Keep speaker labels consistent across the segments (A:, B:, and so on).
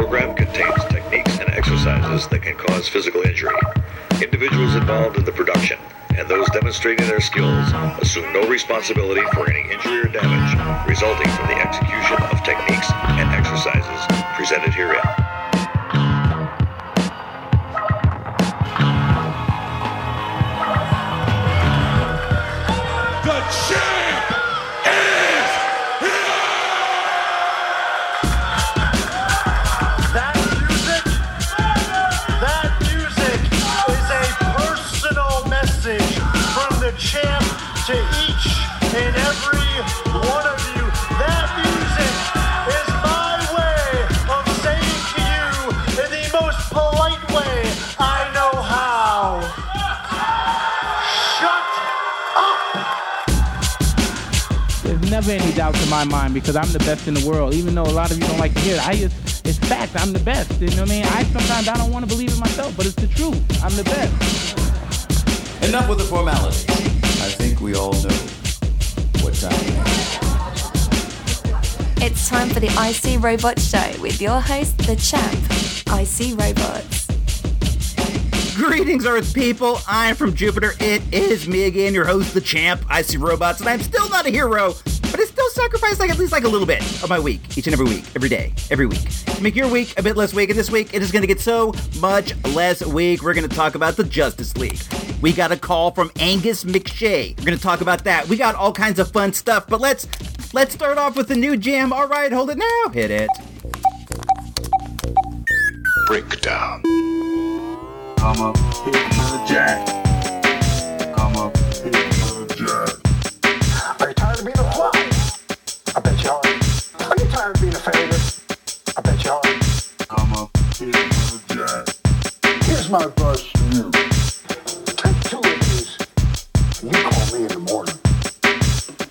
A: program contains techniques and exercises that can cause physical injury. Individuals involved in the production and those demonstrating their skills assume no responsibility for any injury or damage resulting from the execution of techniques and exercises presented herein.
B: Any doubts in my mind because I'm the best in the world. Even though a lot of you don't like to hear it, I just it's fact. I'm the best. You know what I mean? I sometimes I don't want to believe it myself, but it's the truth. I'm the best.
C: Enough with the formalities. I think we all know what time it is.
D: It's time for the IC Robot Show with your host, the champ, IC Robots.
E: Greetings, Earth people. I'm from Jupiter. It is me again, your host, the champ, IC Robots, and I'm still not a hero, but I still sacrifice like at least like a little bit of my week, each and every week, every day, every week. Make your week a bit less weak, and this week it is going to get so much less weak. We're going to talk about the Justice League. We got a call from Angus McShay. We're going to talk about that. We got all kinds of fun stuff, but let's let's start off with the new jam. All right, hold it now. Hit it.
A: Breakdown.
F: Up, hit the jack.
G: Tired of being a failure? I bet you are.
F: Come up, hit the.
G: Here's my advice to you. Take two of these. You call me in the morning.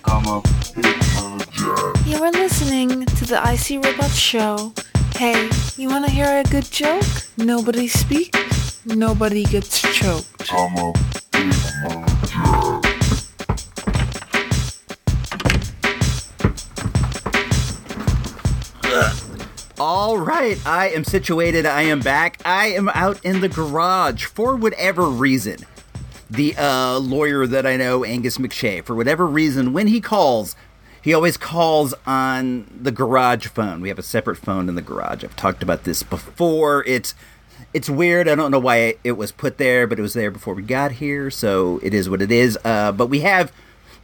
F: Come up, hit the jack.
H: You're listening to the IC Robot Show. Hey, you wanna hear a good joke? Nobody speaks, nobody gets choked.
F: Come up, hit
E: All right, I am situated. I am back. I am out in the garage for whatever reason. The uh, lawyer that I know, Angus McShay, for whatever reason, when he calls, he always calls on the garage phone. We have a separate phone in the garage. I've talked about this before. It's it's weird. I don't know why it was put there, but it was there before we got here, so it is what it is. Uh, but we have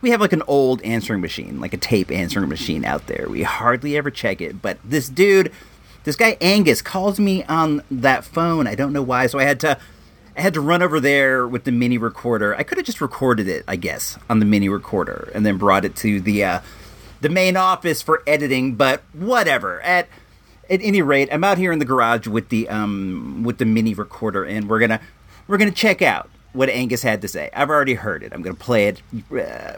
E: we have like an old answering machine, like a tape answering machine out there. We hardly ever check it, but this dude, this guy Angus calls me on that phone. I don't know why, so I had to I had to run over there with the mini recorder. I could have just recorded it, I guess, on the mini recorder and then brought it to the uh, the main office for editing, but whatever. At at any rate, I'm out here in the garage with the um with the mini recorder and we're to we're to check out what Angus had to say. I've already heard it. I'm going to play it uh,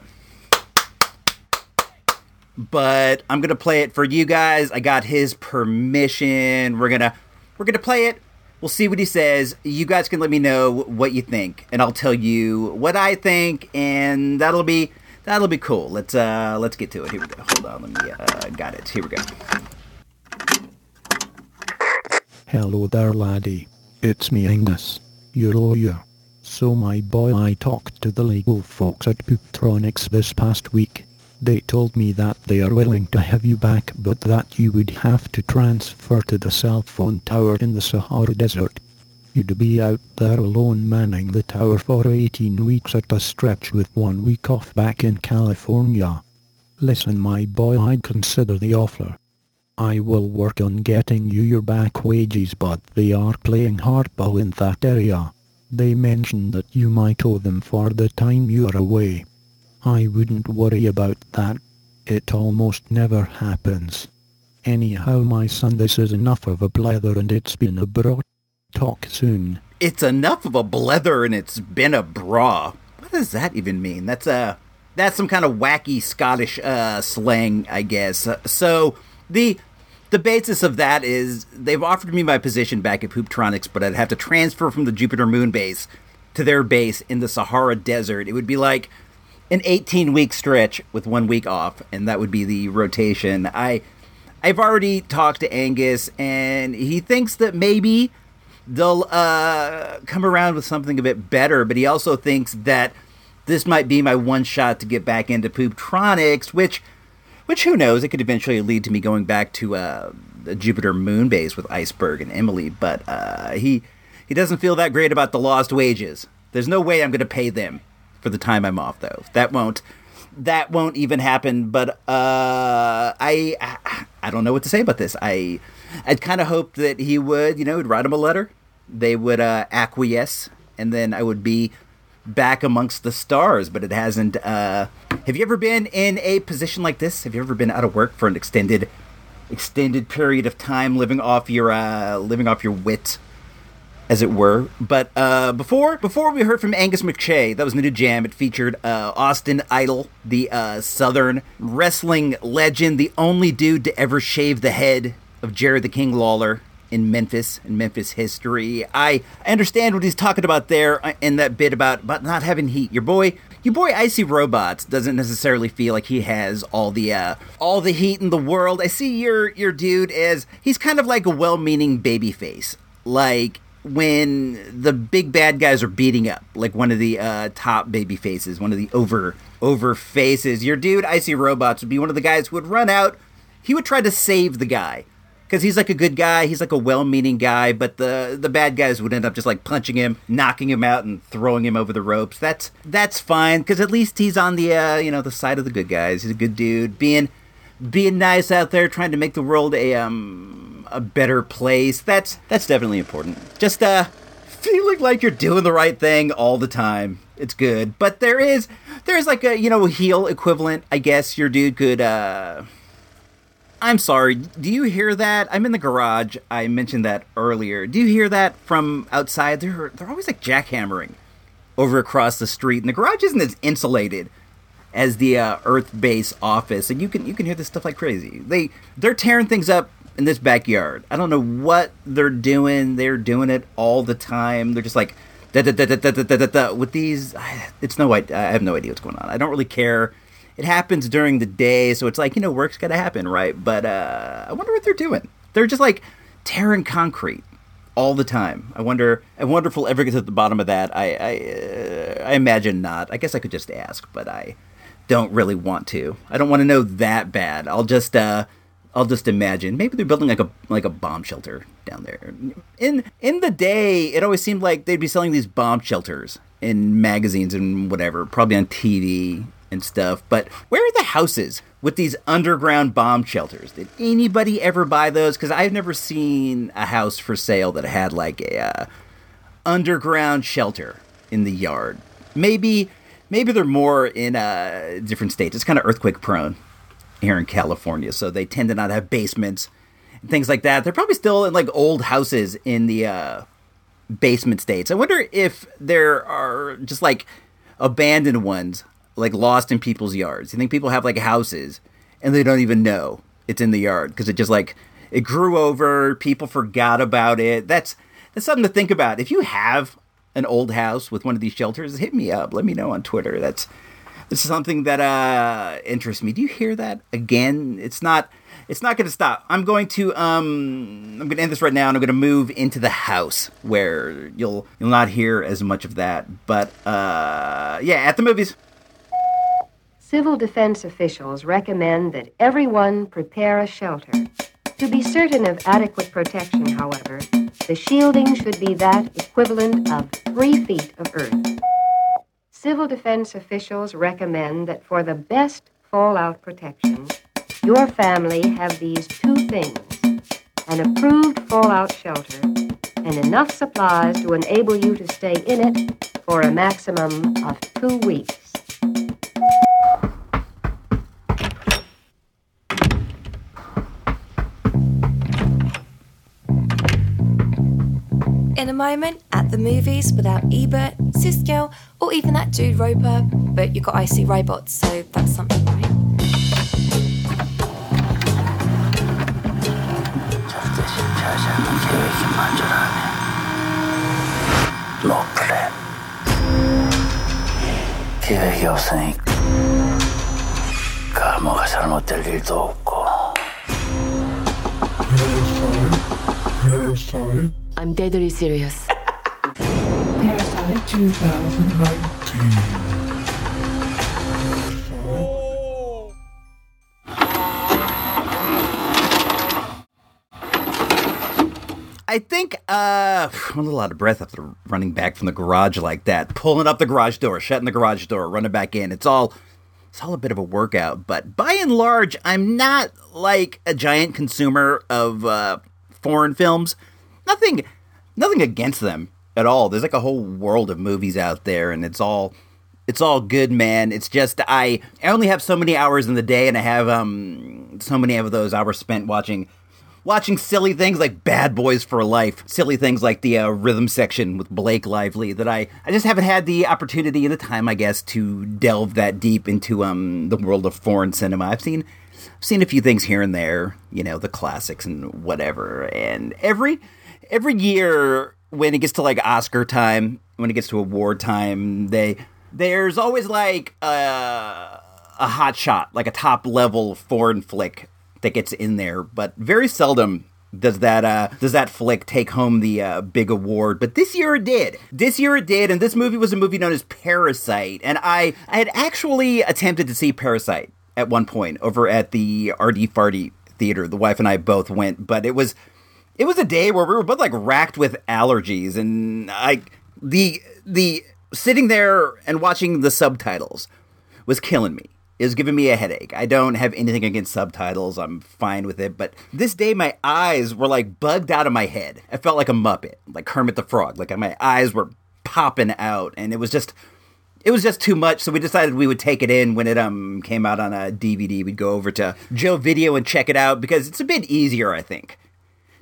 E: but I'm gonna play it for you guys. I got his permission. We're gonna we're gonna play it. We'll see what he says. You guys can let me know what you think, and I'll tell you what I think, and that'll be that'll be cool. Let's uh let's get to it. Here we go. Hold on, let me uh got it. Here we go.
I: Hello there, laddie. It's me, Angus, your lawyer. So my boy, I talked to the legal folks at Pooptronics this past week. They told me that they are willing to have you back, but that you would have to transfer to the cell phone tower in the Sahara Desert. You'd be out there alone manning the tower for 18 weeks at a stretch with one week off back in California. Listen, my boy, I'd consider the offer. I will work on getting you your back wages, but they are playing hardball in that area. They mention that you might owe them for the time you are away. I wouldn't worry about that. It almost never happens. Anyhow, my son, this is enough of a blather and it's been a brought. Talk soon.
E: It's enough of a blether and it's been a bra. What does that even mean? That's uh that's some kind of wacky Scottish uh slang, I guess. So the the basis of that is they've offered me my position back at Pooptronics, but I'd have to transfer from the Jupiter Moon base to their base in the Sahara Desert. It would be like an 18 week stretch with one week off, and that would be the rotation. I I've already talked to Angus, and he thinks that maybe they'll uh, come around with something a bit better. But he also thinks that this might be my one shot to get back into Pooptronics, which, which who knows? It could eventually lead to me going back to uh, Jupiter Moon base with Iceberg and Emily. But uh, he he doesn't feel that great about the lost wages. There's no way I'm going to pay them for the time I'm off, though. That won't that won't even happen. But uh, I, I I don't know what to say about this. I I'd kind of hoped that he would, you know, would write him a letter. They would uh, acquiesce, and then I would be back amongst the stars. But it hasn't. Uh, have you ever been in a position like this? Have you ever been out of work for an extended extended period of time, living off your uh, living off your wit? as it were. But uh, before before we heard from Angus McShay, that was the new jam. It featured uh, Austin Idol, the uh, Southern wrestling legend, the only dude to ever shave the head of Jerry the King Lawler in Memphis in Memphis history. I understand what he's talking about there uh, in that bit about about not having heat. Your boy. Your boy Icy Robots doesn't necessarily feel like he has all the uh, all the heat in the world. I see your your dude as he's kind of like a well-meaning babyface. Like when the big bad guys are beating up, like one of the uh, top baby faces, one of the over over faces. Your dude, Icy Robots, would be one of the guys who would run out. He would try to save the guy because he's like a good guy. He's like a well-meaning guy, but the the bad guys would end up just like punching him, knocking him out, and throwing him over the ropes. That's that's fine because at least he's on the uh, you know the side of the good guys. He's a good dude, being being nice out there, trying to make the world a um a better place. That's that's definitely important. Just uh feeling like you're doing the right thing all the time. It's good. But there is there's like a, you know, heel equivalent, I guess your dude could uh I'm sorry. Do you hear that? I'm in the garage. I mentioned that earlier. Do you hear that from outside? They're they're always like jackhammering over across the street, and the garage isn't as insulated as the uh, Earth base office, and you can you can hear this stuff like crazy. They they're tearing things up in this backyard. I don't know what they're doing. They're doing it all the time. They're just like da da da da da da da da with these. It's no I, I have no idea what's going on. I don't really care. It happens during the day, so it's like you know work's got to happen, right? But uh, I wonder what they're doing. They're just like tearing concrete all the time. I wonder. I wonder if we'll ever get to the bottom of that. I I, uh, I imagine not. I guess I could just ask, but I don't really want to. I don't want to know that bad. I'll just uh I'll just imagine maybe they're building like a like a bomb shelter down there. In in the day, it always seemed like they'd be selling these bomb shelters in magazines and whatever, probably on TV and stuff. But where are the houses with these underground bomb shelters? Did anybody ever buy those? Because I've never seen a house for sale that had like a uh, underground shelter in the yard. Maybe maybe they're more in uh, different states. It's kind of earthquake prone here in California, so they tend to not have basements and things like that. They're probably still in like old houses in the uh, basement states. I wonder if there are just like abandoned ones, like lost in people's yards. You think people have like houses and they don't even know it's in the yard because it just like it grew over. People forgot about it. That's that's something to think about. If you have an old house with one of these shelters, hit me up. Let me know on Twitter. That's this is something that uh, interests me. Do you hear that again? It's not. It's not going to stop. I'm going to. Um, I'm going to end this right now, and I'm going to move into the house where you'll you'll not hear as much of that. But uh, yeah, at the movies.
J: Civil defense officials recommend that everyone prepare a shelter. To be certain of adequate protection, however, the shielding should be that equivalent of three feet of earth. Civil defense officials recommend that for the best fallout protection, your family have these two things an approved fallout shelter and enough supplies to enable you to stay in it for a maximum of two weeks.
D: In a moment, at the movies without Ebert, Siskel, or even that dude Roper, but you got Icy Robots, so that's something, right?
K: 노플랜 계획이 없으니까 뭐가 잘못될 일도 없고
F: Parasite.
K: I'm deadly serious.
F: Parasite 2019.
E: I think uh I'm a little out of breath after running back from the garage like that. Pulling up the garage door, shutting the garage door, running back in. It's all it's all a bit of a workout, but by and large, I'm not like a giant consumer of uh foreign films. Nothing nothing against them at all. There's like a whole world of movies out there and it's all it's all good, man. It's just I I only have so many hours in the day and I have um so many of those hours spent watching watching silly things like Bad Boys for Life, silly things like the uh, rhythm section with Blake Lively that I, I just haven't had the opportunity and the time, I guess, to delve that deep into um, the world of foreign cinema. I've seen I've seen a few things here and there, you know, the classics and whatever. And every every year when it gets to like Oscar time, when it gets to award time, they there's always like a, a hot shot, like a top level foreign flick that gets in there, but very seldom does that uh, does that flick take home the uh, big award. But this year it did. This year it did, and this movie was a movie known as Parasite. And I I had actually attempted to see Parasite at one point over at the RD Farty Theater. The wife and I both went, but it was it was a day where we were both like racked with allergies, and like the the sitting there and watching the subtitles was killing me is giving me a headache. I don't have anything against subtitles. I'm fine with it. But this day, my eyes were like bugged out of my head. I felt like a Muppet, like Kermit the Frog. Like my eyes were popping out, and it was just. It was just too much, so we decided we would take it in when it um came out on a DVD. We'd go over to Joe Video and check it out because it's a bit easier, I think,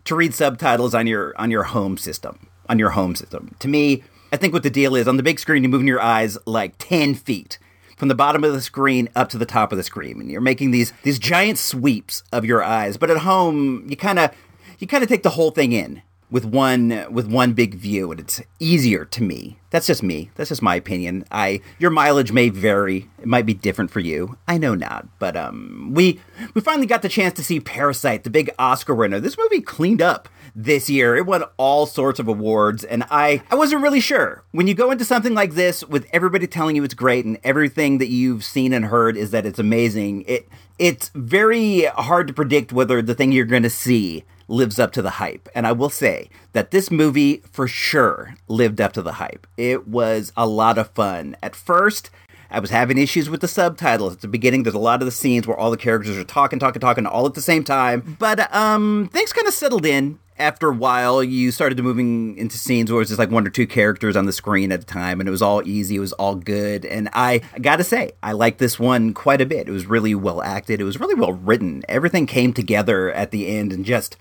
E: to read subtitles on your on your home system. On your home system. To me, I think what the deal is on the big screen, you're moving your eyes like ten feet from the bottom of the screen up to the top of the screen and you're making these these giant sweeps of your eyes but at home you kind of you kind of take the whole thing in with one with one big view and it's easier to me. That's just me. That's just my opinion. I your mileage may vary. It might be different for you. I know not but um we we finally got the chance to see parasite the big oscar winner. This movie cleaned up this year. It won all sorts of awards, and I, I wasn't really sure. When you go into something like this with everybody telling you it's great and everything that you've seen and heard is that it's amazing, it it's very hard to predict whether the thing you're going to see lives up to the hype. And I will say that this movie for sure lived up to the hype. It was a lot of fun. At first, I was having issues with the subtitles at the beginning. There's a lot of the scenes where all the characters are talking, talking, talking all at the same time. But um, things kind of settled in after a while. You started moving into scenes where it was just like one or two characters on the screen at a time, and it was all easy. It was all good. And I, I got to say, I liked this one quite a bit. It was really well acted. It was really well written. Everything came together at the end and just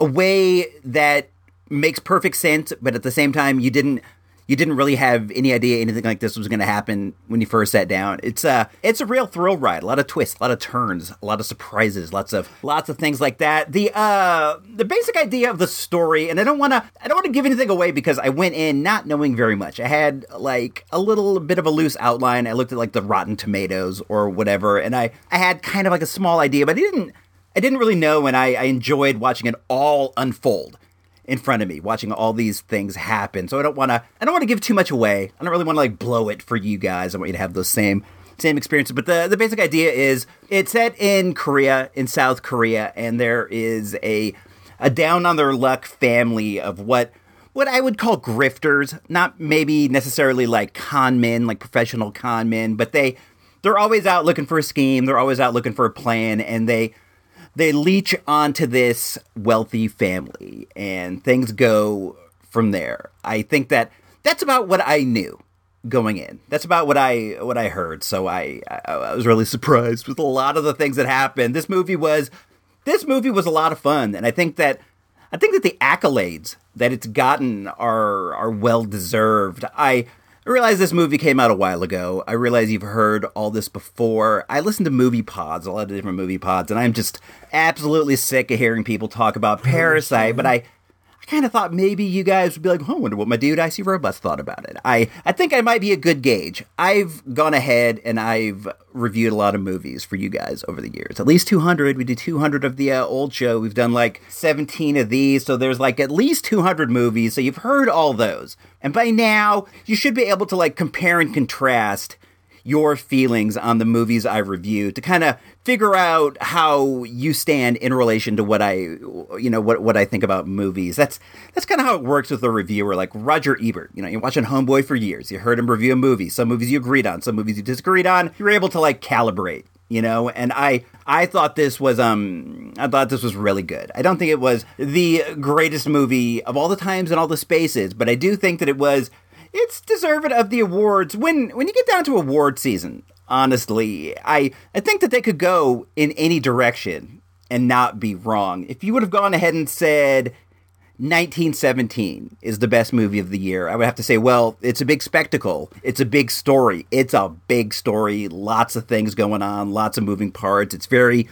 E: a way that makes perfect sense, but at the same time, you didn't you didn't really have any idea anything like this was going to happen when you first sat down. It's a it's a real thrill ride. A lot of twists, a lot of turns, a lot of surprises, lots of lots of things like that. The uh the basic idea of the story, and I don't want to I don't want to give anything away because I went in not knowing very much. I had like a little bit of a loose outline. I looked at like the Rotten Tomatoes or whatever, and I I had kind of like a small idea, but I didn't I didn't really know, and I, I enjoyed watching it all unfold in front of me watching all these things happen. So I don't want to I don't want to give too much away. I don't really want to like blow it for you guys. I want you to have those same same experiences. But the the basic idea is it's set in Korea, in South Korea, and there is a a down on their luck family of what what I would call grifters, not maybe necessarily like con men, like professional con men, but they they're always out looking for a scheme, they're always out looking for a plan, and they they leech onto this wealthy family and things go from there. I think that that's about what I knew going in. That's about what I what I heard. So I, I I was really surprised with a lot of the things that happened. This movie was this movie was a lot of fun and I think that I think that the accolades that it's gotten are are well deserved. I I realize this movie came out a while ago. I realize you've heard all this before. I listen to movie pods, a lot of different movie pods, and I'm just absolutely sick of hearing people talk about oh, Parasite, but I I kind of thought maybe you guys would be like, oh, I wonder what my dude Icy Robots thought about it. I, I think I might be a good gauge. I've gone ahead and I've reviewed a lot of movies for you guys over the years. At least 200. We did 200 of the uh, old show. We've done like 17 of these. So there's like at least 200 movies. So you've heard all those. And by now, you should be able to like compare and contrast your feelings on the movies I review to kind of figure out how you stand in relation to what I, you know, what what I think about movies. That's that's kind of how it works with a reviewer, like Roger Ebert. You know, you're watching Homeboy for years. You heard him review a movie. Some movies you agreed on, some movies you disagreed on. You're able to like calibrate. You know, and I I thought this was um I thought this was really good. I don't think it was the greatest movie of all the times and all the spaces, but I do think that it was it's deserving of the awards. When when you get down to award season, honestly, I I think that they could go in any direction and not be wrong. If you would have gone ahead and said 1917 is the best movie of the year, I would have to say, well, it's a big spectacle. It's a big story. It's a big story. Lots of things going on, lots of moving parts. It's very,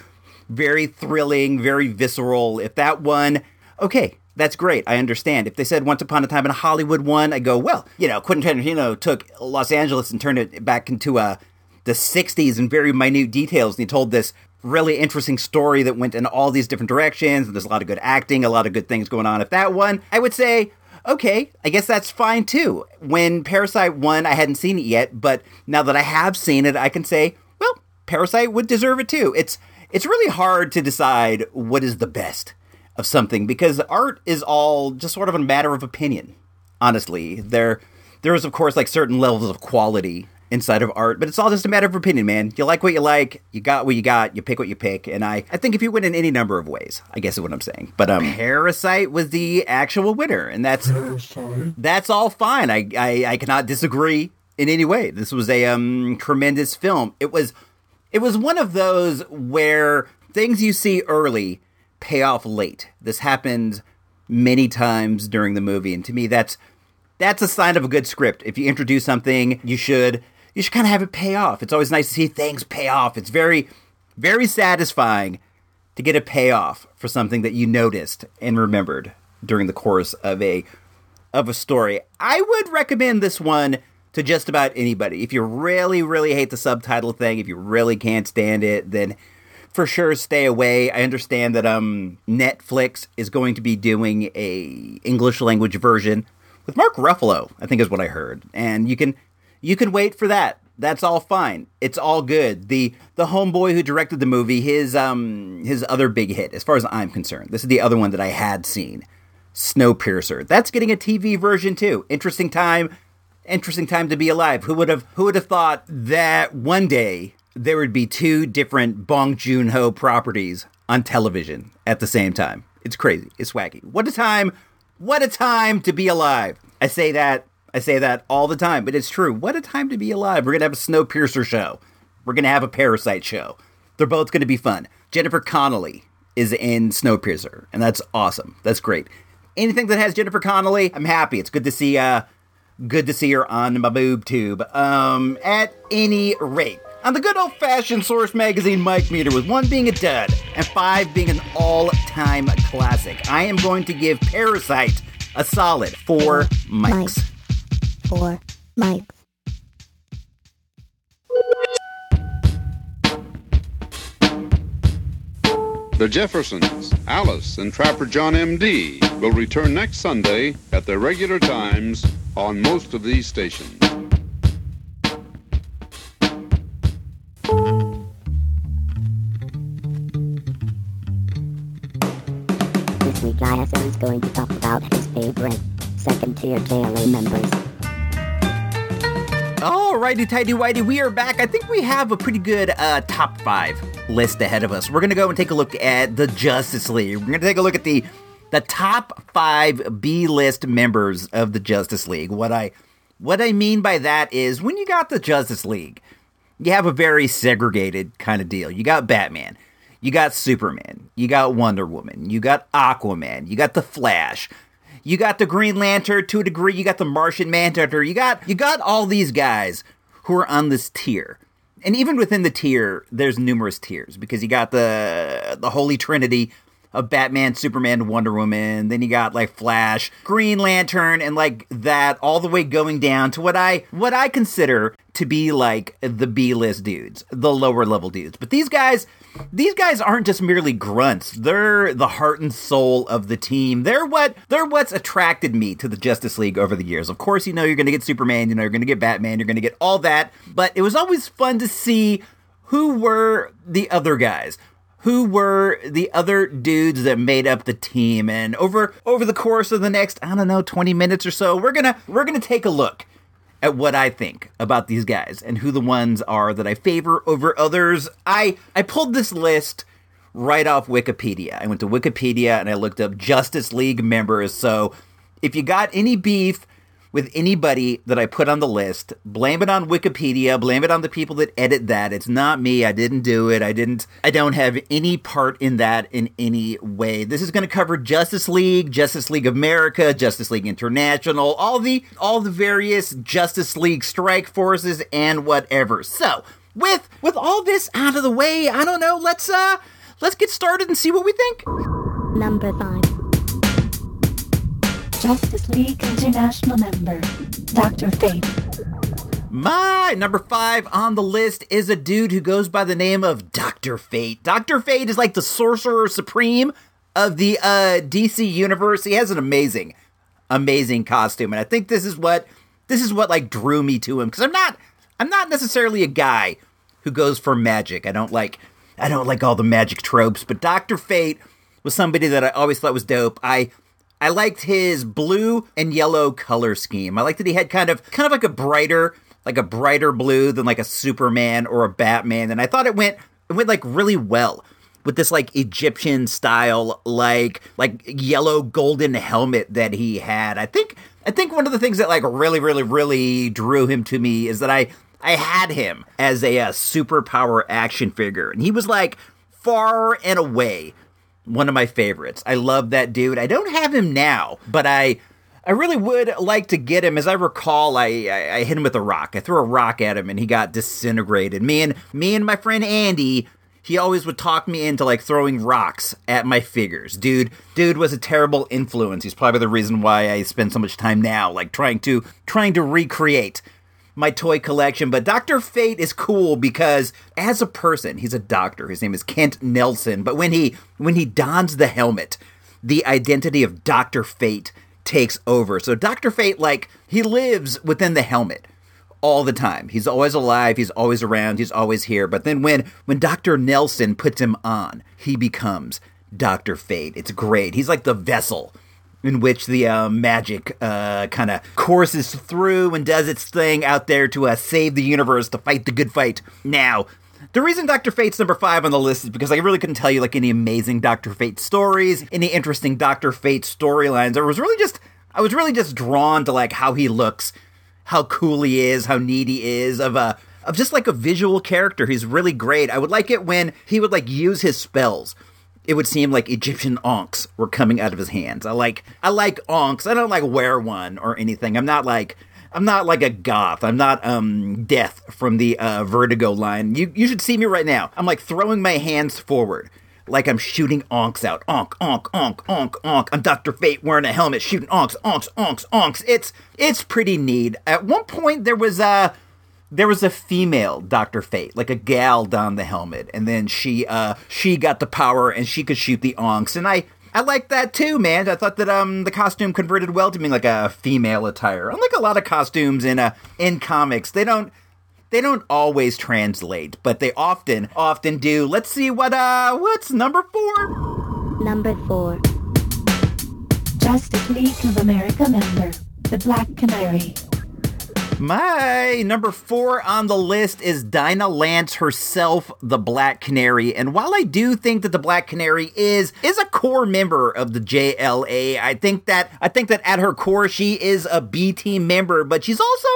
E: very thrilling, very visceral. If that one, okay, that's great. I understand. If they said Once Upon a Time in Hollywood one, I go, well, you know, Quentin Tarantino took Los Angeles and turned it back into a the 60s in very minute details. And he told this really interesting story that went in all these different directions. And there's a lot of good acting, a lot of good things going on. If that one, I would say, okay, I guess that's fine too. When Parasite won, I hadn't seen it yet, but now that I have seen it, I can say, well, Parasite would deserve it too. It's it's really hard to decide what is the best of something because art is all just sort of a matter of opinion. Honestly, there there is of course like certain levels of quality inside of art, but it's all just a matter of opinion, man. You like what you like, you got what you got, you pick what you pick, and I I think if you win in any number of ways, I guess is what I'm saying. But um Parasite was the actual winner, and that's that's all fine. I, I I cannot disagree in any way. This was a um tremendous film. It was it was one of those where things you see early pay off late. This happens many times during the movie, and to me, that's that's a sign of a good script. If you introduce something, you should you should kind of have it pay off. It's always nice to see things pay off. It's very very satisfying to get a payoff for something that you noticed and remembered during the course of a of a story. I would recommend this one to just about anybody. If you really really hate the subtitle thing, if you really can't stand it, then for sure stay away. I understand that um Netflix is going to be doing a English language version with Mark Ruffalo, I think is what I heard. And you can you can wait for that. That's all fine. It's all good. The the homeboy who directed the movie, his um his other big hit, as far as I'm concerned. This is the other one that I had seen. Snowpiercer. That's getting a TV version too. Interesting time. Interesting time to be alive. Who would have who would have thought that one day there would be two different Bong Joon Ho properties on television at the same time. It's crazy. It's wacky. What a time! What a time to be alive! I say that. I say that all the time, but it's true. What a time to be alive. We're gonna have a Snowpiercer show. We're gonna have a Parasite show. They're both gonna be fun. Jennifer Connelly is in Snowpiercer, and that's awesome. That's great. Anything that has Jennifer Connelly, I'm happy. It's good to see. Uh, good to see her on my boob tube. Um, at any rate, on the good old fashioned Source Magazine mic meter, with one being a dud and five being an all time classic, I am going to give Parasite a solid four mics.
K: Four mics.
L: The Jeffersons, Alice, and Trapper John M.D. will return next Sunday at their regular times on most of these stations.
K: Favorite second tier JLA members.
E: Alrighty, tighty whitey, we are back. I think we have a pretty good uh, top five list ahead of us. We're gonna go and take a look at the Justice League. We're gonna take a look at the the top five B list members of the Justice League. What I what I mean by that is when you got the Justice League, you have a very segregated kind of deal. You got Batman, you got Superman, you got Wonder Woman, you got Aquaman, you got the Flash, you got the Green Lantern to a degree, you got the Martian Manhunter, you got you got all these guys who are on this tier. And even within the tier, there's numerous tiers because you got the the Holy Trinity of Batman, Superman, Wonder Woman. Then you got like Flash, Green Lantern, and like that all the way going down to what I what I consider to be like the B list dudes, the lower level dudes. But these guys, these guys aren't just merely grunts. They're the heart and soul of the team. They're what they're what's attracted me to the Justice League over the years. Of course, you know you're gonna get Superman, you know you're gonna get Batman, you're gonna get all that. But it was always fun to see who were the other guys who were the other dudes that made up the team? And over over the course of the next i don't know 20 minutes or so we're gonna we're gonna take a look at what i think about these guys and who the ones are that i favor over others. I i pulled this list right off wikipedia. I went to wikipedia and i looked up justice league members. So if you got any beef with anybody that I put on the list. Blame it on Wikipedia. Blame it on the people that edit that. It's not me. I didn't do it. I didn't. I don't have any part in that in any way. This is going to cover Justice League, Justice League America, Justice League International, all the all the various Justice League strike forces and whatever. So with with all this out of the way, I don't know. Let's uh let's get started and see what we think.
K: Number five.
M: Justice League International member, Dr. Fate.
E: My number five on the list is a dude who goes by the name of Dr. Fate. Dr. Fate is like the sorcerer supreme of the uh, DC universe. He has an amazing, amazing costume, and I think this is what this is what like drew me to him because I'm not I'm not necessarily a guy who goes for magic. I don't like I don't like all the magic tropes, but Dr. Fate was somebody that I always thought was dope. I I liked his blue and yellow color scheme. I liked that he had kind of kind of like a brighter, like a brighter blue than like a Superman or a Batman. And I thought it went it went like really well with this like Egyptian style, like like yellow golden helmet that he had. I think I think one of the things that like really, really, really drew him to me is that I I had him as a, a superpower action figure, and he was like far and away one of my favorites. I love that dude. I don't have him now, but I I really would like to get him. As I recall, I, I, I hit him with a rock. I threw a rock at him and he got disintegrated. Me and me and my friend Andy, he always would talk me into like throwing rocks at my figures. Dude, dude was a terrible influence. He's probably the reason why I spend so much time now like trying to trying to recreate my toy collection. But Dr. Fate is cool because as a person, he's a doctor. His name is Kent Nelson. But when he when he dons the helmet, the identity of Dr. Fate takes over. So Dr. Fate, like, he lives within the helmet all the time. He's always alive, he's always around, he's always here. But then when when Dr. Nelson puts him on, he becomes Dr. Fate. It's great. He's like the vessel in which the uh, magic uh, kind of courses through and does its thing out there to uh, save the universe, to fight the good fight. Now, the reason Dr. Fate's number five on the list is because I really couldn't tell you like any amazing Dr. Fate stories, any interesting Dr. Fate storylines. I was really just, I was really just drawn to like how he looks, how cool he is, how neat he is, of a, of just like a visual character. He's really great. I would like it when he would like use his spells it would seem like Egyptian ankhs were coming out of his hands. I like I like ankhs. I don't like wear one or anything. I'm not like I'm not like a goth. I'm not um death from the uh, Vertigo line. You you should see me right now. I'm like throwing my hands forward. Like I'm shooting ankhs out. Onk, onk, onk, onk, ankh. I'm Dr. Fate wearing a helmet, shooting ankhs, ankhs, onks, ankhs. It's it's pretty neat. At one point there was a uh, there was a female Doctor Fate, like a gal donned the helmet, and then she uh she got the power and she could shoot the ankhs, and I I like that too, man. I thought that um the costume converted well to being like a female attire. Unlike a lot of costumes in uh in comics, they don't they don't always translate, but they often often do. Let's see what uh what's number four.
K: Number four.
M: Justice League of America member, the Black Canary.
E: My number four on the list is Dinah Lance herself, the Black Canary. And while I do think that the Black Canary is is a core member of the JLA, I think that I think that at her core she is a B team member, but she's also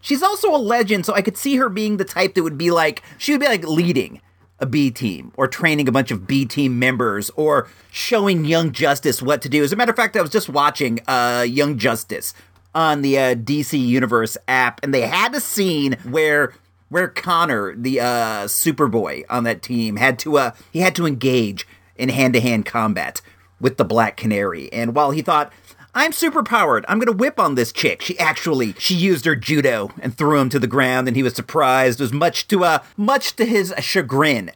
E: she's also a legend. So I could see her being the type that would be like she would be like leading a B team or training a bunch of B team members or showing Young Justice what to do. As a matter of fact, I was just watching uh, Young Justice on the uh, DC Universe app, and they had a scene where where Connor, the uh, Superboy on that team, had to uh, he had to engage in hand-to-hand combat with the Black Canary. And while he thought I'm super powered. I'm gonna whip on this chick. She actually she used her judo and threw him to the ground, and he was surprised. It was much to uh much to his chagrin.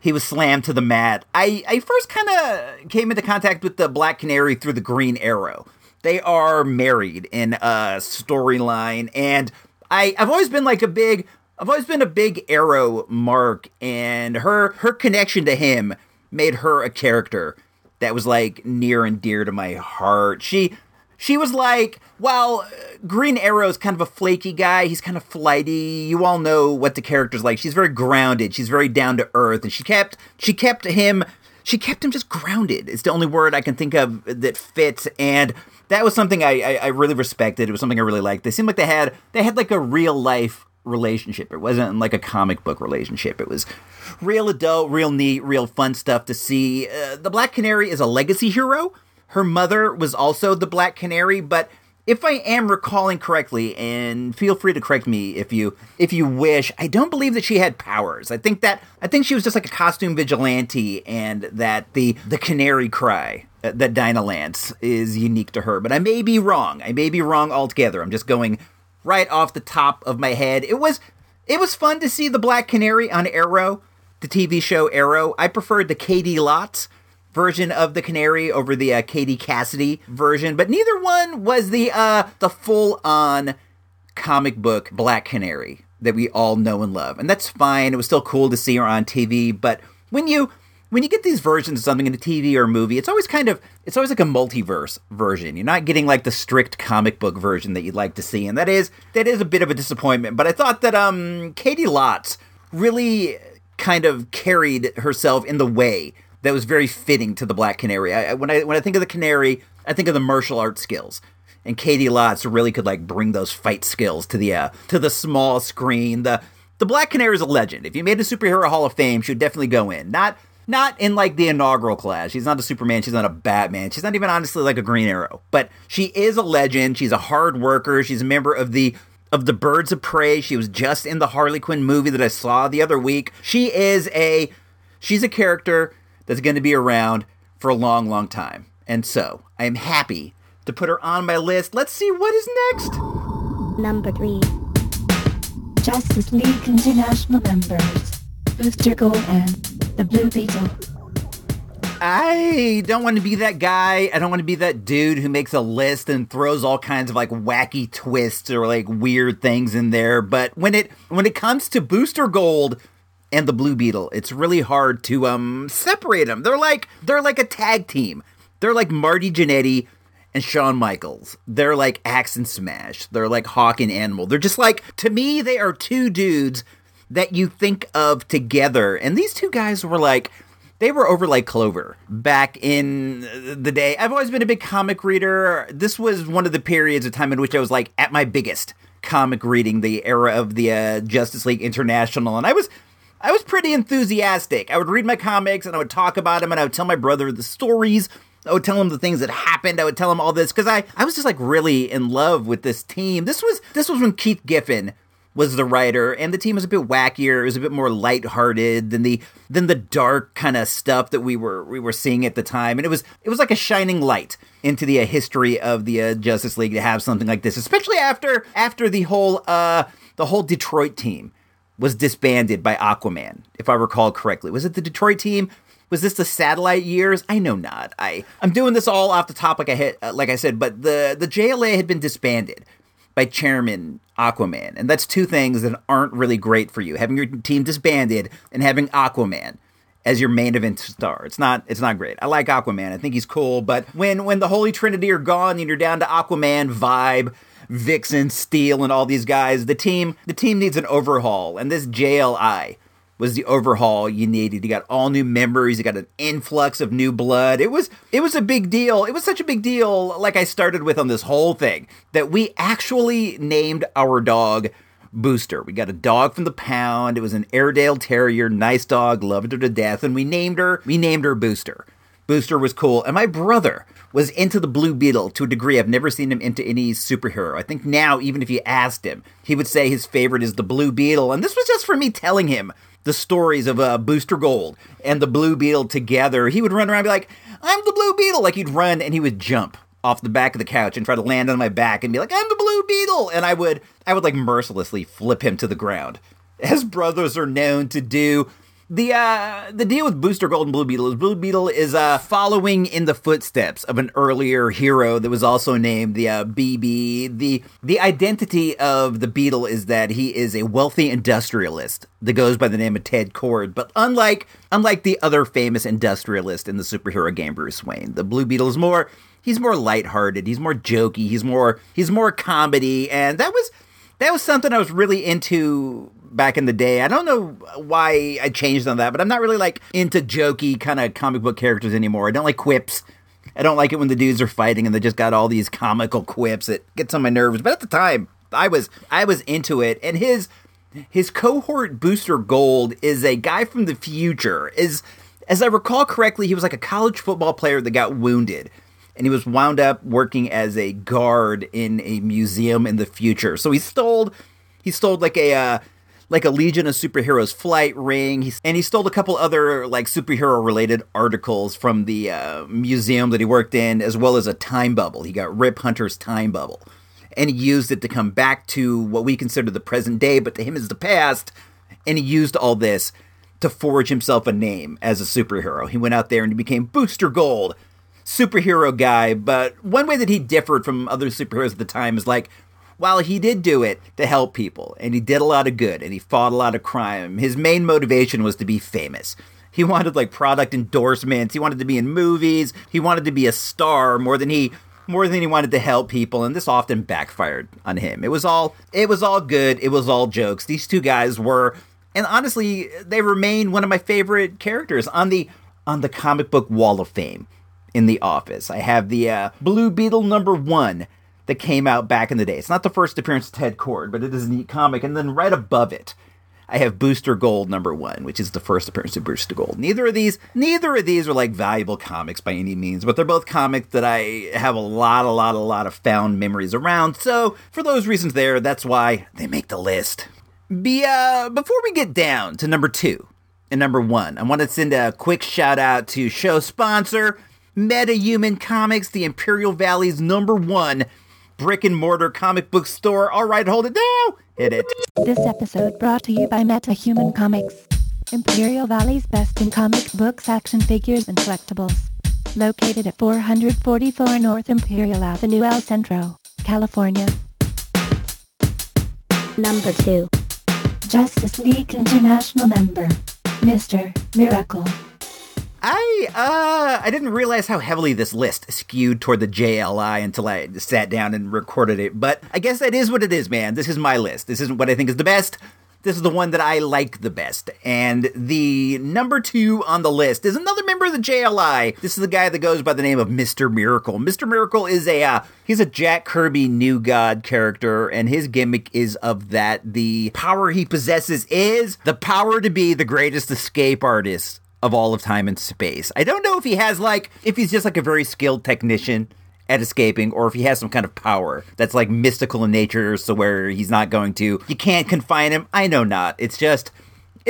E: He was slammed to the mat. I I first kind of came into contact with the Black Canary through the Green Arrow. They are married in a storyline, and I I've always been like a big I've always been a big Arrow mark, and her her connection to him made her a character that was like near and dear to my heart. She she was like, well, Green Arrow is kind of a flaky guy. He's kind of flighty. You all know what the character's like. She's very grounded. She's very down to earth, and she kept she kept him she kept him just grounded. It's the only word I can think of that fits, and that was something I, I, I really respected. It was something I really liked. They seemed like they had they had like a real life relationship. It wasn't like a comic book relationship. It was real adult, real neat, real fun stuff to see. Uh, the Black Canary is a legacy hero. Her mother was also the Black Canary, but if I am recalling correctly, and feel free to correct me if you if you wish, I don't believe that she had powers. I think that I think she was just like a costume vigilante, and that the the canary cry uh, that Dinah Lance is unique to her. But I may be wrong. I may be wrong altogether. I'm just going right off the top of my head. It was it was fun to see the Black Canary on Arrow, the TV show Arrow. I preferred the Caity Lotz version of the Canary over the uh, Katie Cassidy version, but neither one was the uh, the full on comic book Black Canary that we all know and love. And that's fine. It was still cool to see her on TV, but when you when you get these versions of something in a TV or a movie, it's always kind of it's always like a multiverse version. You're not getting like the strict comic book version that you'd like to see, and that is that is a bit of a disappointment. But I thought that um Caity Lotz really kind of carried herself in the way that was very fitting to the Black Canary. I, when I when I think of the Canary, I think of the martial arts skills. And Caity Lotz really could like bring those fight skills to the uh, to the small screen. The the Black Canary is a legend. If you made a superhero Hall of Fame, she would definitely go in. Not not in like the inaugural class. She's not a Superman. She's not a Batman. She's not even honestly like a Green Arrow. But she is a legend. She's a hard worker. She's a member of the of the Birds of Prey. She was just in the Harley Quinn movie that I saw the other week. She is a she's a character that's going to be around for a long, long time. And so I am happy to put her on my list. Let's see what is next.
K: Number three.
M: Justice League International members. Booster Gold and the Blue Beetle.
E: I don't want to be that guy. I don't want to be that dude who makes a list and throws all kinds of like wacky twists or like weird things in there. But when it when it comes to Booster Gold and the Blue Beetle, it's really hard to um separate them. They're like they're like a tag team. They're like Marty Jannetty and Shawn Michaels. They're like Axe and Smash. They're like Hawk and Animal. They're just like to me they are two dudes that you think of together. And these two guys were like they were over like Clover back in the day. I've always been a big comic reader. This was one of the periods of time in which I was like at my biggest comic reading, the era of the uh, Justice League International, and I was I was pretty enthusiastic. I would read my comics and I would talk about them and I would tell my brother the stories. I would tell him the things that happened. I would tell him all this because I, I was just like really in love with this team. This was this was when Keith Giffen was the writer, and the team was a bit wackier. It was a bit more lighthearted than the than the dark kind of stuff that we were we were seeing at the time. And it was it was like a shining light into the uh, history of the uh, Justice League to have something like this, especially after after the whole uh the whole Detroit team was disbanded by Aquaman, if I recall correctly. Was it the Detroit team? Was this the satellite years? I know not. I I'm doing this all off the top, like I hit, uh, like I said. But the the JLA had been disbanded by Chairman Aquaman, and that's two things that aren't really great for you. Having your team disbanded and having Aquaman as your main event star. It's not it's not great. I like Aquaman. I think he's cool, but when when the Holy Trinity are gone and you're down to Aquaman vibe, Vixen, Steel, and all these guys, the team the team needs an overhaul, and this JLI was the overhaul you needed. You got all new members, you got an influx of new blood. It was it was a big deal. It was such a big deal, like I started with on this whole thing, that we actually named our dog Booster. We got a dog from the pound. It was an Airedale Terrier, nice dog, loved her to death, and we named her we named her Booster. Booster was cool, and my brother was into the Blue Beetle to a degree I've never seen him into any superhero. I think now, even if you asked him, he would say his favorite is the Blue Beetle, and this was just for me telling him the stories of uh, Booster Gold and the Blue Beetle together, he would run around and be like, I'm the Blue Beetle. Like he'd run and he would jump off the back of the couch and try to land on my back and be like, I'm the Blue Beetle. And I would, I would like mercilessly flip him to the ground, as brothers are known to do. The uh the deal with Booster Gold and Blue Beetle is Blue Beetle is uh following in the footsteps of an earlier hero that was also named the uh, BB. The the identity of the Beetle is that he is a wealthy industrialist that goes by the name of Ted Kord. But unlike unlike the other famous industrialist in the superhero game Bruce Wayne, the Blue Beetle is more he's more lighthearted, he's more jokey, he's more he's more comedy, and that was that was something I was really into back in the day. I don't know why I changed on that, but I'm not really like into jokey kind of comic book characters anymore. I don't like quips. I don't like it when the dudes are fighting and they just got all these comical quips. It gets on my nerves. But at the time, I was I was into it. And his his cohort booster gold is a guy from the future. Is as I recall correctly, he was like a college football player that got wounded. And he was wound up working as a guard in a museum in the future. So he stole he stole like a uh, like a Legion of Superheroes flight ring, and he stole a couple other like superhero related articles from the uh, museum that he worked in, as well as a time bubble. He got Rip Hunter's time bubble, and he used it to come back to what we consider the present day, but to him is the past. And he used all this to forge himself a name as a superhero. He went out there and he became Booster Gold, superhero guy. But one way that he differed from other superheroes at the time is like while he did do it to help people and he did a lot of good and he fought a lot of crime, his main motivation was to be famous. He wanted like product endorsements, he wanted to be in movies, he wanted to be a star more than he more than he wanted to help people and this often backfired on him. It was all it was all good, it was all jokes. These two guys were and honestly, they remain one of my favorite characters on the on the comic book wall of fame in the office. I have the uh, Blue Beetle number 1 that came out back in the day. It's not the first appearance of Ted Kord, but it is a neat comic. And then right above it, I have Booster Gold number one, which is the first appearance of Booster Gold. Neither of these, neither of these are like valuable comics by any means, but they're both comics that I have a lot, a lot, a lot of found memories around. So for those reasons, there, that's why they make the list. Be uh, before we get down to number two and number one, I want to send a quick shout out to show sponsor MetaHuman Comics, the Imperial Valley's number one brick and mortar comic book store. All right, hold it down. Hit it.
M: This episode brought to you by MetaHuman Comics, Imperial Valley's best in comic books, action figures, and collectibles. Located at 444 North Imperial Avenue, El Centro, California.
K: Number 2.
M: Justice League International member, Mr. Miracle.
E: I uh I didn't realize how heavily this list skewed toward the JLI until I sat down and recorded it. But I guess that is what it is, man. This is my list. This isn't what I think is the best. This is the one that I like the best. And the number two on the list is another member of the JLI. This is the guy that goes by the name of Mr. Miracle. Mr. Miracle is a uh, he's a Jack Kirby new god character, and his gimmick is of that the power he possesses is the power to be the greatest escape artist of all of time and space. I don't know if he has like if he's just like a very skilled technician at escaping or if he has some kind of power that's like mystical in nature so where he's not going to you can't confine him. I know not. It's just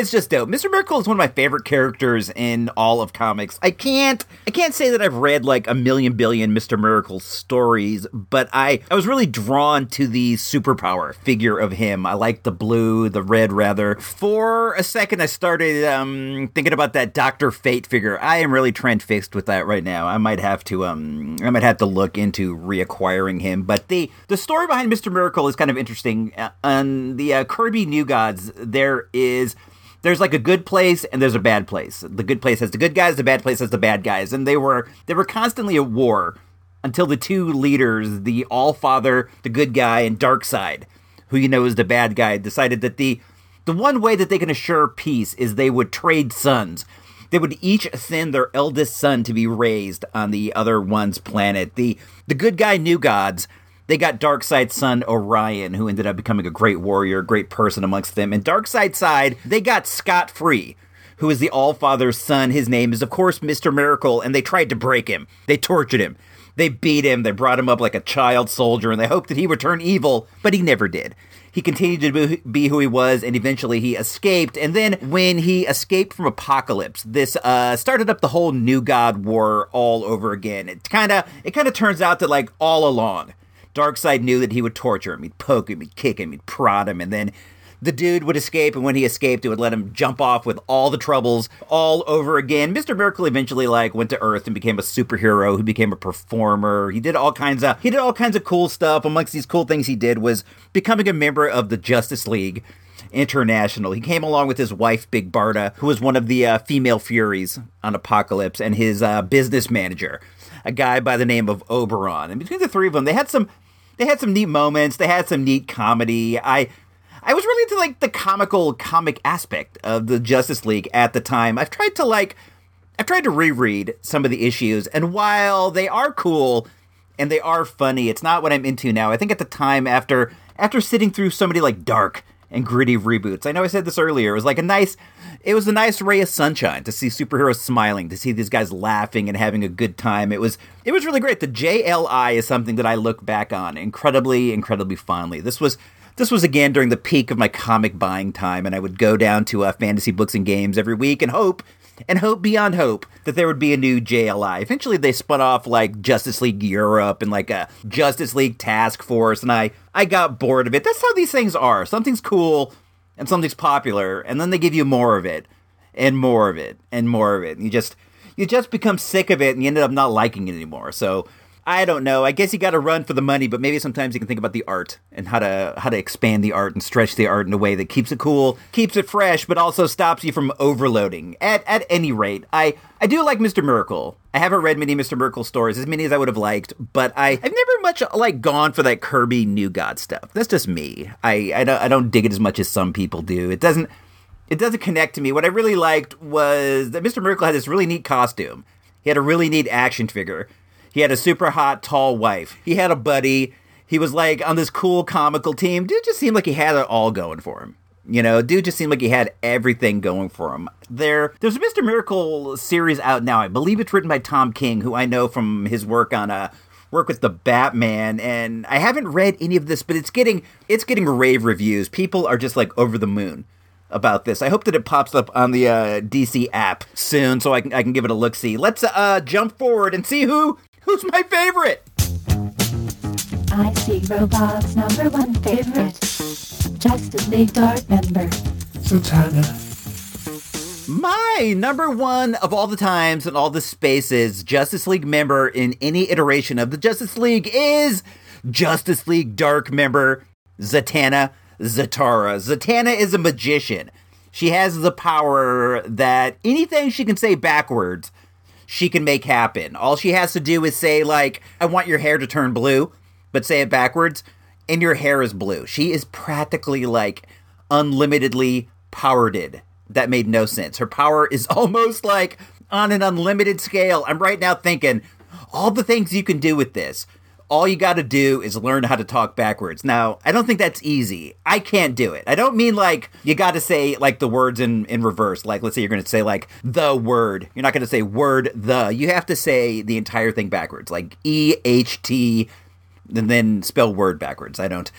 E: it's just dope. Mr. Miracle is one of my favorite characters in all of comics. I can't I can't say that I've read like a million billion Mr. Miracle stories, but I I was really drawn to the superpower figure of him. I like the blue, the red rather. For a second I started um thinking about that Dr. Fate figure. I am really transfixed with that right now. I might have to um I might have to look into reacquiring him, but the the story behind Mr. Miracle is kind of interesting. Uh, on the uh, Kirby New Gods there is there's like a good place and there's a bad place. The good place has the good guys, the bad place has the bad guys, and they were they were constantly at war until the two leaders, the All Father, the good guy, and Darkseid, who you know is the bad guy, decided that the the one way that they can assure peace is they would trade sons. They would each send their eldest son to be raised on the other one's planet. The the good guy new gods they got Darkseid's son Orion, who ended up becoming a great warrior, great person amongst them. And Darkseid's side, they got Scott Free, who is the All Father's son. His name is, of course, Mr. Miracle, and they tried to break him. They tortured him. They beat him, they brought him up like a child soldier, and they hoped that he would turn evil, but he never did. He continued to be- who he was, and eventually he escaped. And then, when he escaped from Apokolips, this uh, started up the whole New God War all over again. It kind of it kind of turns out that like all along, Darkseid knew that he would torture him, he'd poke him, he'd kick him, he'd prod him, and then the dude would escape, and when he escaped, it would let him jump off with all the troubles all over again. Mr. Miracle eventually like went to Earth and became a superhero. He became a performer. He did all kinds of he did all kinds of cool stuff. Amongst these cool things he did was becoming a member of the Justice League. International. He came along with his wife, Big Barda, who was one of the uh, female Furies on Apokolips, and his uh, business manager, a guy by the name of Oberon. And between the three of them, they had some they had some neat moments. They had some neat comedy. I I was really into like the comical comic aspect of the Justice League at the time. I've tried to like I've tried to reread some of the issues, and while they are cool and they are funny, it's not what I'm into now. I think at the time after after sitting through somebody like dark and gritty reboots, I know I said this earlier, it was like a nice it was a nice ray of sunshine to see superheroes smiling, to see these guys laughing and having a good time. It was it was really great. The JLI is something that I look back on incredibly, incredibly fondly. This was this was again during the peak of my comic buying time, and I would go down to uh, fantasy books and games every week and hope and hope beyond hope that there would be a new JLI. Eventually, they spun off like Justice League Europe and like a Justice League Task Force, and I I got bored of it. That's how these things are. Something's cool and something's popular, and then they give you more of it and more of it and more of it. And you just you just become sick of it, and you ended up not liking it anymore. So I don't know. I guess you got to run for the money, but maybe sometimes you can think about the art and how to how to expand the art and stretch the art in a way that keeps it cool, keeps it fresh, but also stops you from overloading. At at any rate, I I do like Mr. Miracle. I haven't read many Mr. Miracle stories, as many as I would have liked, but I I've never much like gone for that Kirby New God stuff. That's just me. I I don't I don't dig it as much as some people do. It doesn't it doesn't connect to me. What I really liked was that Mr. Miracle had this really neat costume. He had a really neat action figure. He had a super hot, tall wife. He had a buddy. He was like on this cool comical team. Dude just seemed like he had it all going for him. You know, dude just seemed like he had everything going for him. There, there's a Mr. Miracle series out now. I believe it's written by Tom King, who I know from his work on uh, work with the Batman, and I haven't read any of this, but it's getting it's getting rave reviews. People are just like over the moon about this. I hope that it pops up on the uh, DC app soon, so I can I can give it a look. See, let's uh, jump forward and see who who's my favorite.
M: I see robots number one favorite. Justice League Dark member.
F: Zatanna.
E: My number one of all the times and all the spaces Justice League member in any iteration of the Justice League is Justice League Dark member Zatanna Zatara. Zatanna is a magician. She has the power that anything she can say backwards, she can make happen. All she has to do is say, like, I want your hair to turn blue, but say it backwards, and your hair is blue. She is practically like unlimitedly powered. That made no sense. Her power is almost like on an unlimited scale. I'm right now thinking all the things you can do with this. All you got to do is learn how to talk backwards. Now, I don't think that's easy. I can't do it. I don't mean like you got to say like the words in in reverse. Like let's say you're going to say like the word. You're not going to say word the. You have to say the entire thing backwards. Like E H T and then spell word backwards. I don't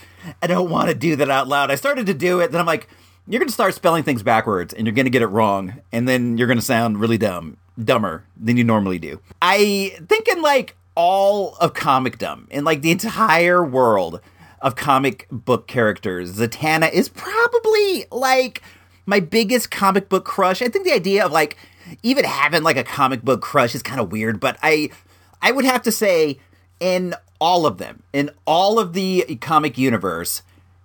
E: I don't want to do that out loud. I started to do it, then I'm like, you're going to start spelling things backwards and you're going to get it wrong and then you're going to sound really dumb, dumber than you normally do. I thinking like all of comicdom and like the entire world of comic book characters, Zatanna is probably like my biggest comic book crush. I think the idea of like even having like a comic book crush is kind of weird, but I I would have to say in all of them, in all of the comic universe,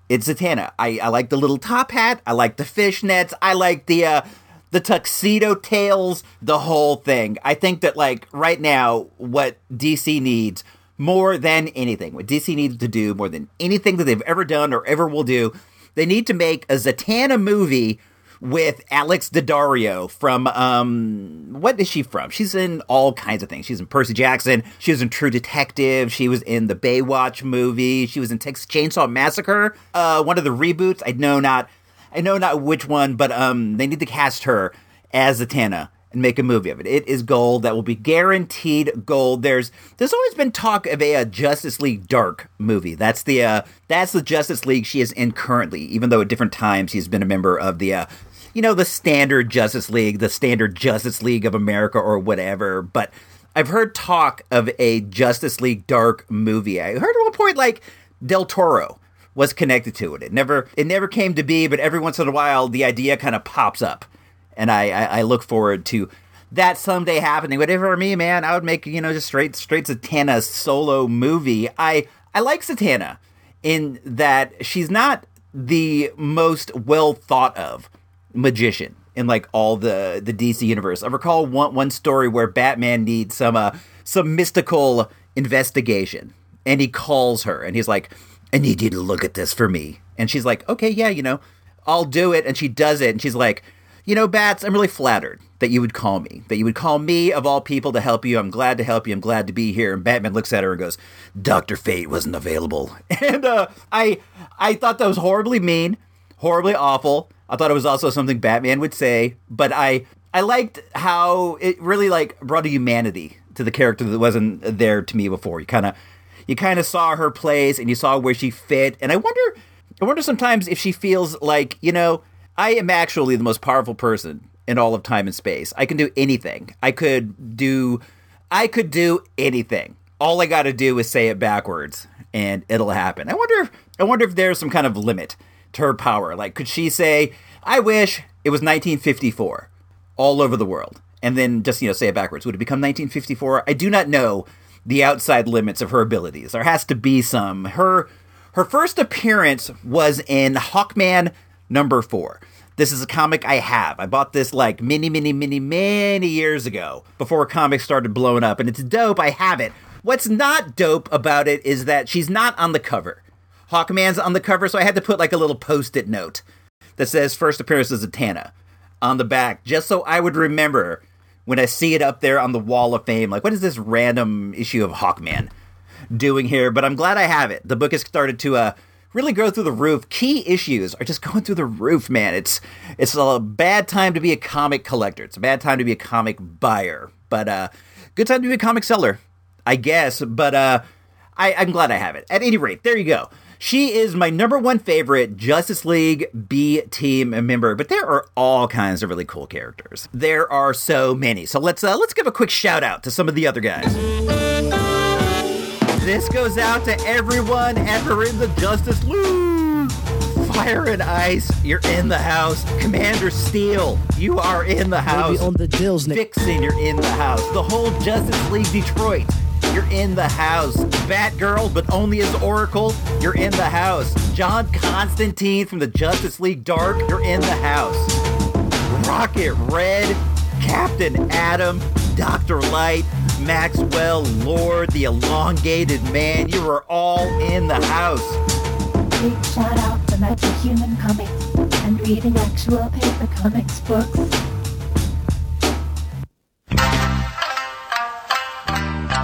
E: it's Zatanna. I, I like the little top hat. I like the fishnets. I like the uh, the tuxedo tails. The whole thing. I think that like right now, what DC needs more than anything, what DC needs to do more than anything that they've ever done or ever will do, they need to make a Zatanna movie with Alex Daddario from um what is she from? She's in all kinds of things. She's in Percy Jackson, she was in True Detective, she was in the Baywatch movie, she was in Texas Chainsaw Massacre, uh one of the reboots. I know not I know not which one, but um they need to cast her as Zatanna. and make a movie of it. It is gold that will be guaranteed gold. There's there's always been talk of a, uh Justice League Dark movie. That's the uh, that's the Justice League she is in currently. Even though at different times she's been a member of the uh, you know the standard Justice League, the standard Justice League of America or whatever. But I've heard talk of a Justice League Dark movie. I heard at one point like Del Toro was connected to it. It never it never came to be, but every once in a while the idea kind of pops up, and I, I I look forward to that someday happening. Whatever me, man, I would make you know just straight straight Zatanna solo movie. I I like Zatanna in that she's not the most well thought of magician in like all the the DC universe. I recall one one story where Batman needs some uh, some mystical investigation, and he calls her, and he's like, "I need you to look at this for me." And she's like, "Okay, yeah, you know, I'll do it." And she does it, and she's like, "You know, Bats, I'm really flattered that you would call me, that you would call me of all people to help you. I'm glad to help you. I'm glad to be here." And Batman looks at her and goes, "Doctor Fate wasn't available," and uh, I I thought that was horribly mean, horribly awful. I thought it was also something Batman would say, but I I liked how it really like brought a humanity to the character that wasn't there to me before. You kind of you kind of saw her plays and you saw where she fit, and I wonder I wonder sometimes if she feels like you know I am actually the most powerful person in all of time and space. I can do anything. I could do I could do anything. All I got to do is say it backwards and it'll happen. I wonder I wonder if there's some kind of limit to her power. Like, could she say, I wish it was 1954 all over the world? And then just, you know, say it backwards. Would it become 1954? I do not know the outside limits of her abilities. There has to be some. Her her first appearance was in Hawkman number four. This is a comic I have. I bought this like many, many, many, many years ago before comics started blowing up, and it's dope. I have it. What's not dope about it is that she's not on the cover. Hawkman's on the cover, so I had to put like a little post it note that says first appearance of Zatanna on the back, just so I would remember when I see it up there on the wall of fame. Like, what is this random issue of Hawkman doing here? But I'm glad I have it. The book has started to uh, really go through the roof. Key issues are just going through the roof, man. It's it's a bad time to be a comic collector. It's a bad time to be a comic buyer, but uh, good time to be a comic seller, I guess. But uh, I, I'm glad I have it. At any rate, there you go. She is my number one favorite Justice League B team member, but there are all kinds of really cool characters. There are so many. So let's uh, let's give a quick shout out to some of the other guys. This goes out to everyone ever in the Justice League. Fire and Ice, you're in the house. Commander Steel, you are in the house.
N: on the deals, Nick.
E: Vixen, you're in the house. The whole Justice League Detroit, you're in the house. Batgirl, but only as Oracle, you're in the house. John Constantine from the Justice League Dark, you're in the house. Rocket Red, Captain Atom, Dr. Light, Maxwell, Lord, the Elongated Man, you are all in the house.
M: Big shout out to MetaHuman Comics and reading actual paper comics books.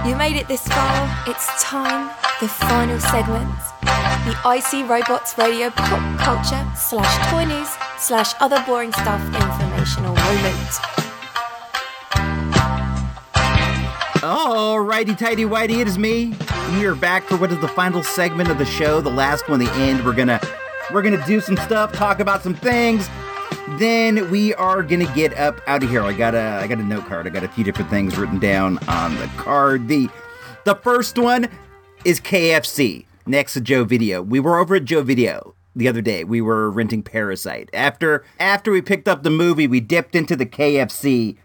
D: You made it this far. It's time. The final segment. The Icy Robots Radio Pop Culture slash Toy News slash Other Boring Stuff informational moment.
E: Alrighty, tighty, whitey, it is me. We are back for what is the final segment of the show, the last one, the end. We're gonna we're gonna do some stuff, talk about some things. Then we are gonna get up out of here. I got a I got a note card. I got a few different things written down on the card. The the first one is KFC next to Joe Video. We were over at Joe Video the other day. We were renting Parasite. After after we picked up the movie, we dipped into the KFC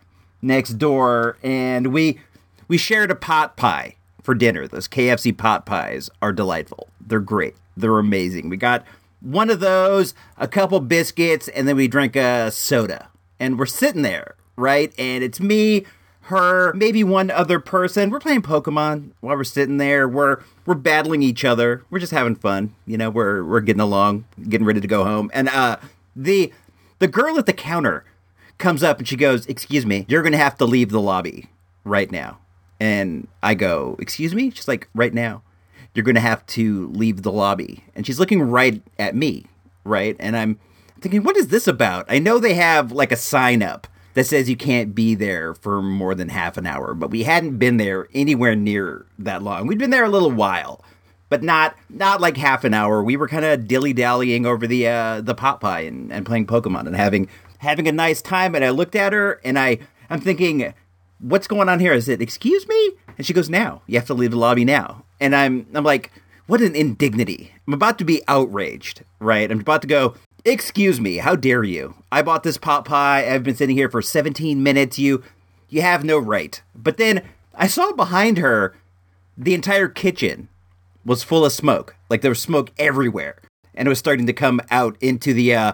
E: next door and we we shared a pot pie for dinner. Those KFC pot pies are delightful. They're great. They're amazing. We got one of those, a couple biscuits, and then we drink a soda. And we're sitting there, right? And it's me, her, maybe one other person. We're playing Pokemon while we're sitting there. We're we're battling each other. We're just having fun. You know, we're we're getting along, getting ready to go home. And uh the the girl at the counter comes up and she goes, "Excuse me, you're going to have to leave the lobby right now." And I go, "Excuse me?" She's like, "Right now. You're going to have to leave the lobby." And she's looking right at me, right? And I'm thinking, "What is this about?" I know they have like a sign up that says you can't be there for more than half an hour. But we hadn't been there anywhere near that long. We'd been there a little while, but not not like half an hour. We were kind of dilly dallying over the uh, the pot pie and, and playing Pokemon and having having a nice time. And I looked at her and I I'm thinking, what's going on here? Is it excuse me? And she goes, now you have to leave the lobby now. And I'm I'm like, what an indignity! I'm about to be outraged, right? I'm about to go. Excuse me, how dare you? I bought this pot pie. I've been sitting here for 17 minutes. You you have no right. But then I saw behind her the entire kitchen was full of smoke. Like there was smoke everywhere. And it was starting to come out into the uh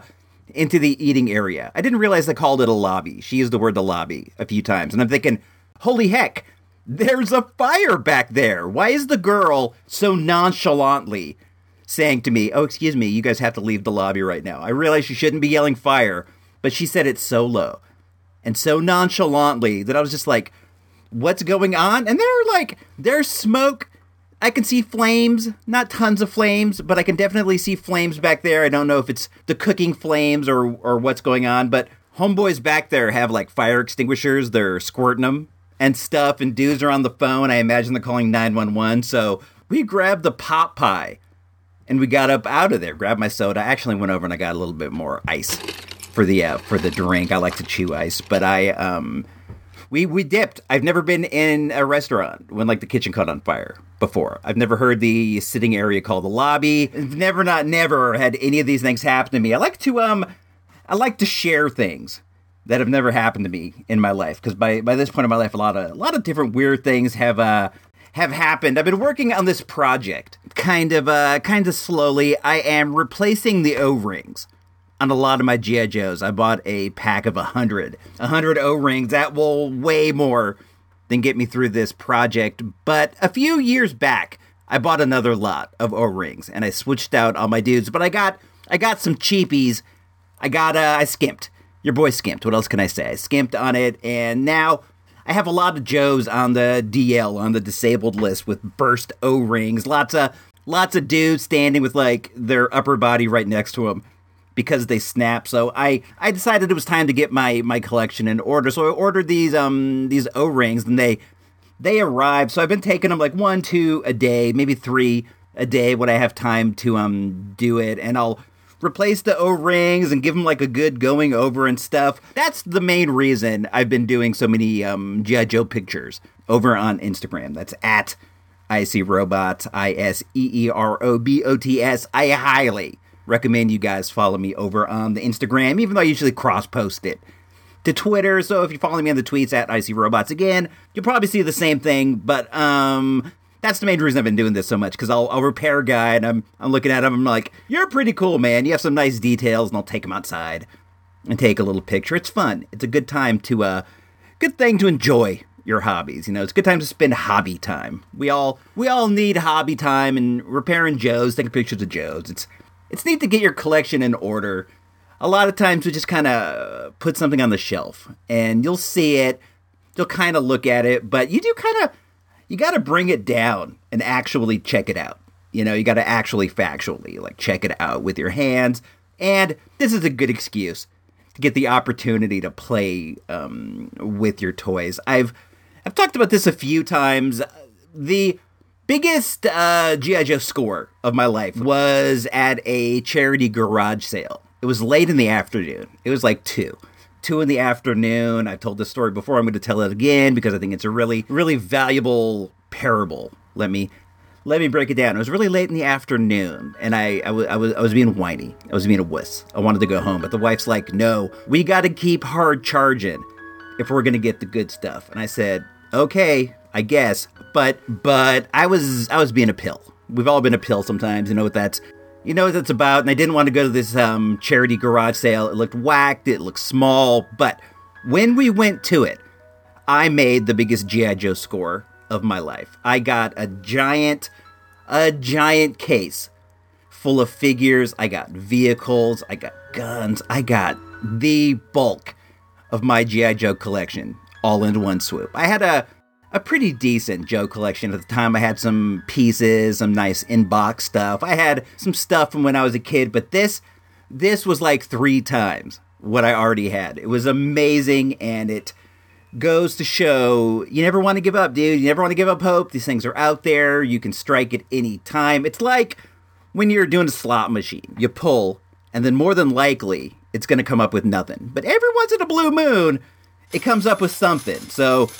E: into the eating area. I didn't realize they called it a lobby. She used the word the lobby a few times. And I'm thinking, holy heck, there's a fire back there. Why is the girl so nonchalantly saying to me, Oh, excuse me, you guys have to leave the lobby right now? I realize she shouldn't be yelling fire, but she said it so low and so nonchalantly that I was just like, What's going on? And they're like, There's smoke. I can see flames, not tons of flames, but I can definitely see flames back there. I don't know if it's the cooking flames or or what's going on, but homeboys back there have like fire extinguishers. They're squirting them and stuff, and dudes are on the phone. I imagine they're calling 911. So we grabbed the pop pie and we got up out of there, grabbed my soda. I actually went over and I got a little bit more ice for the uh, for the drink. I like to chew ice, but I um we we dipped. I've never been in a restaurant when like the kitchen caught on fire before. I've never heard the sitting area called the lobby. Never not never had any of these things happen to me. I like to um I like to share things that have never happened to me in my life because by by this point in my life a lot of a lot of different weird things have uh have happened. I've been working on this project kind of uh kind of slowly. I am replacing the O-rings on a lot of my GI Joes. I bought a pack of a hundred, a hundred O rings. That will way more than get me through this project. But a few years back, I bought another lot of O rings, and I switched out all my dudes. But I got, I got some cheapies. I got, uh, I skimped. Your boy skimped. What else can I say? I skimped on it, and now I have a lot of Joes on the DL on the disabled list with burst O rings. Lots of, lots of dudes standing with like their upper body right next to them because they snap. So I I decided it was time to get my my collection in order. So I ordered these um these O rings, and they they arrived. So I've been taking them like one, two a day, maybe three a day when I have time to um do it, and I'll replace the O rings and give them like a good going over and stuff. That's the main reason I've been doing so many um GI Joe pictures over on Instagram. That's at I see robots, I S E E R O B O T S. I highly recommend you guys follow me over on the Instagram, even though I usually cross post it to Twitter. So if you follow me on the tweets at I see robots again, you'll probably see the same thing. But um, that's the main reason I've been doing this so much because I'll, I'll repair a guy and I'm I'm looking at him. I'm like, you're pretty cool, man. You have some nice details, and I'll take him outside and take a little picture. It's fun. It's a good time to uh, good thing to enjoy your hobbies. You know, it's a good time to spend hobby time. We all we all need hobby time and repairing Joes, taking pictures of Joes. It's it's neat to get your collection in order. A lot of times we just kind of put something on the shelf and you'll see it, you'll kind of look at it, but you do kind of you got to bring it down and actually check it out. You know, you got to actually factually like check it out with your hands. And this is a good excuse to get the opportunity to play um, with your toys. I've I've talked about this a few times. The biggest uh, GI Joe score of my life was at a charity garage sale. It was late in the afternoon. It was like two. Two in the afternoon. I've told this story before. I'm going to tell it again because I think it's a really, really valuable parable. Let me let me break it down. It was really late in the afternoon, and I, I, was, I, was, I was being whiny. I was being a wuss. I wanted to go home, but the wife's like, no, we got to keep hard charging if we're going to get the good stuff. And I said, okay, I guess. But but I was I was being a pill. We've all been a pill sometimes. You know what that's you know what that's about. And I didn't want to go to this um, charity garage sale. It looked whacked. It looked small. But when we went to it, I made the biggest GI Joe score of my life. I got a giant a giant case full of figures. I got vehicles. I got guns. I got the bulk of my GI Joe collection all in one swoop. I had a a pretty decent Joe collection at the time. I had some pieces, some nice inbox stuff. I had some stuff from when I was a kid, but this this was like three times what I already had. It was amazing, and it goes to show you never want to give up, dude. You never want to give up hope. These things are out there. You can strike at any time. It's like when you're doing a slot machine. You pull, and then more than likely, it's going to come up with nothing. But every once in a blue moon, it comes up with something. So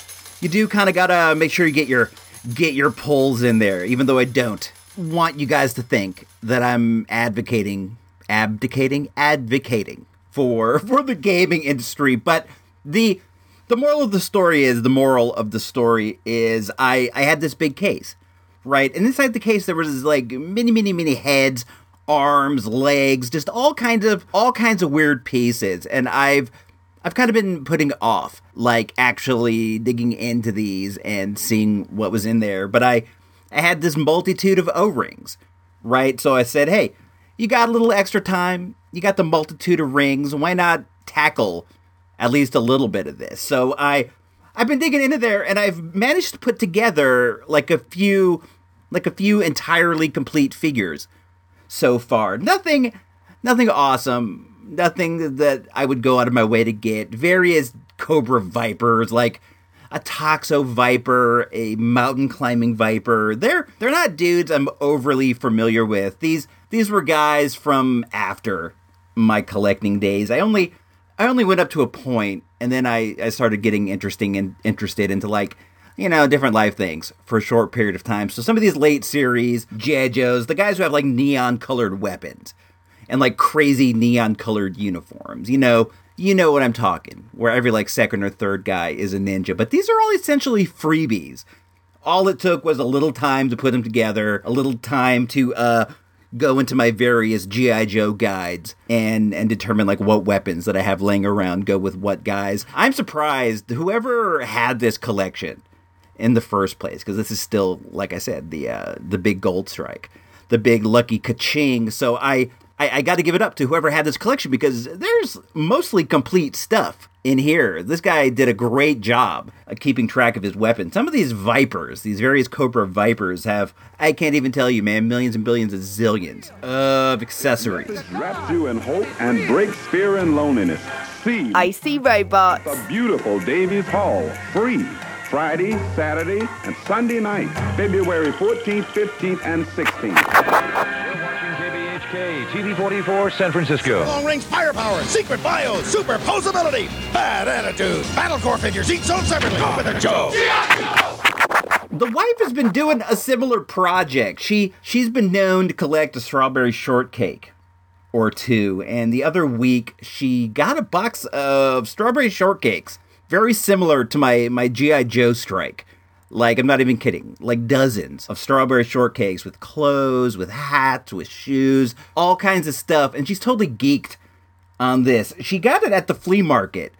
E: you do kind of got to make sure you get your get your pulls in there, even though I don't want you guys to think that I'm advocating abdicating advocating for for the gaming industry but the the moral of the story is the moral of the story is I I had this big case, right? And inside the case there was like many many many heads, arms, legs, just all kinds of all kinds of weird pieces, and I've I've kind of been putting off like actually digging into these and seeing what was in there, but I I had this multitude of O-rings, right? So I said, "Hey, you got a little extra time, you got the multitude of rings, why not tackle at least a little bit of this. So I I've been digging into there and I've managed to put together like a few like a few entirely complete figures so far. Nothing nothing awesome, nothing that I would go out of my way to get. Various cobra vipers like a toxo viper, a mountain climbing viper. They're they're not dudes I'm overly familiar with. These these were guys from after my collecting days. I only I only went up to a point, and then I, I started getting interesting and interested into like you know different life things for a short period of time. So some of these late series GI Joes, the guys who have like neon colored weapons and like crazy neon colored uniforms, you know. You know what I'm talking, where every like second or third guy is a ninja. But these are all essentially freebies. All it took was a little time to put them together, a little time to uh, go into my various GI Joe guides and and determine like what weapons that I have laying around go with what guys. I'm surprised whoever had this collection in the first place because this is still like I said the uh, the big gold strike, the big lucky kaching. So I I, I got to give it up to whoever had this collection because there's mostly complete stuff in here. This guy did a great job of keeping track of his weapons. Some of these vipers, these various Cobra vipers, have, I can't even tell you, man, millions and billions of zillions of accessories.
N: Wraps you in hope and breaks fear and loneliness. See
O: Icy Robots.
N: the beautiful Davies Hall, free. Friday, Saturday, and Sunday night, February 14th, 15th, and 16th.
P: KBHK, TV44, San Francisco.
Q: Long range firepower, secret bio, superposability, bad attitude, battle core figures, each sold separately with a Joe.
E: The wife has been doing a similar project. She she's been known to collect a strawberry shortcake or two, and the other week she got a box of strawberry shortcakes, very similar to my my GI Joe strike. Like I'm not even kidding, like dozens of strawberry shortcakes with clothes, with hats, with shoes, all kinds of stuff, and she's totally geeked on this. She got it at the flea market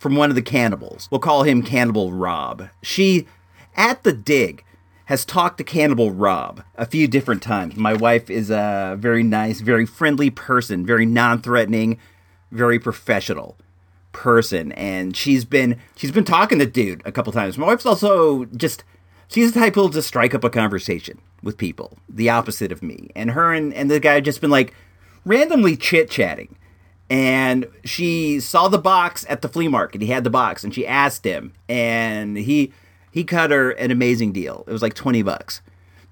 E: from one of the cannibals. We'll call him Cannibal Rob. She, at the dig, has talked to Cannibal Rob a few different times. My wife is a very nice, very friendly person, very non threatening, very professional person and she's been she's been talking to dude a couple times. My wife's also just she's the type who'll just strike up a conversation with people the opposite of me. And her and, and the guy just been like randomly chit-chatting. And she saw the box at the flea market. He had the box and she asked him and he he cut her an amazing deal. It was like 20 bucks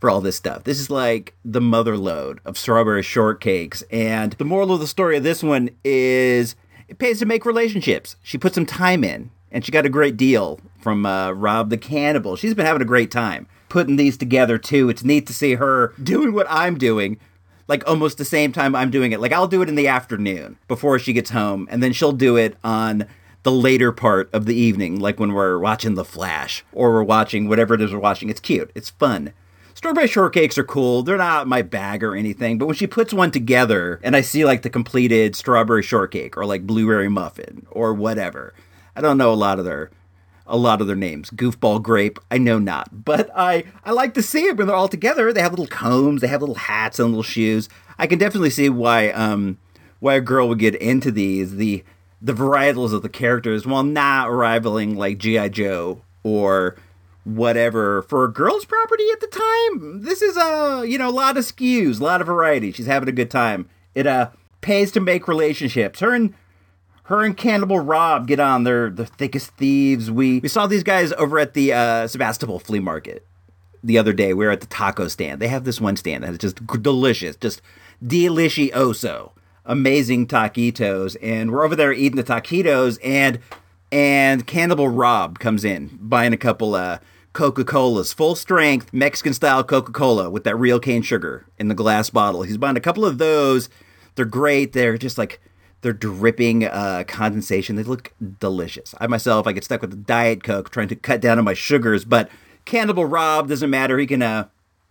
E: for all this stuff. This is like the mother load of strawberry shortcakes. And the moral of the story of this one is it pays to make relationships. She put some time in, and she got a great deal from uh, Rob the Cannibal. She's been having a great time putting these together too. It's neat to see her doing what I'm doing, like almost the same time I'm doing it. Like I'll do it in the afternoon before she gets home, and then she'll do it on the later part of the evening, like when we're watching The Flash or we're watching whatever it is we're watching. It's cute. It's fun. Strawberry shortcakes are cool. They're not my bag or anything, but when she puts one together and I see like the completed strawberry shortcake or like blueberry muffin or whatever, I don't know a lot of their a lot of their names. Goofball grape, I know not, but I I like to see it when they're all together. They have little combs, they have little hats and little shoes. I can definitely see why um why a girl would get into these the the varietals of the characters while not rivaling like GI Joe or whatever for a girl's property at the time. This is a you know a lot of skews, a lot of variety. She's having a good time. It uh pays to make relationships. Her and her and Cannibal Rob get on. They're the thickest thieves. We we saw these guys over at the uh, Sebastopol flea market the other day. We were at the taco stand. They have this one stand that is just delicious, just delicioso, amazing taquitos. And we're over there eating the taquitos, and and Cannibal Rob comes in buying a couple uh, Coca Colas, full strength Mexican style Coca Cola with that real cane sugar in the glass bottle. He's buying a couple of those. They're great. They're just like they're dripping uh, condensation. They look delicious. I myself, I get stuck with the diet coke, trying to cut down on my sugars, but Cannibal Rob doesn't matter. He can uh,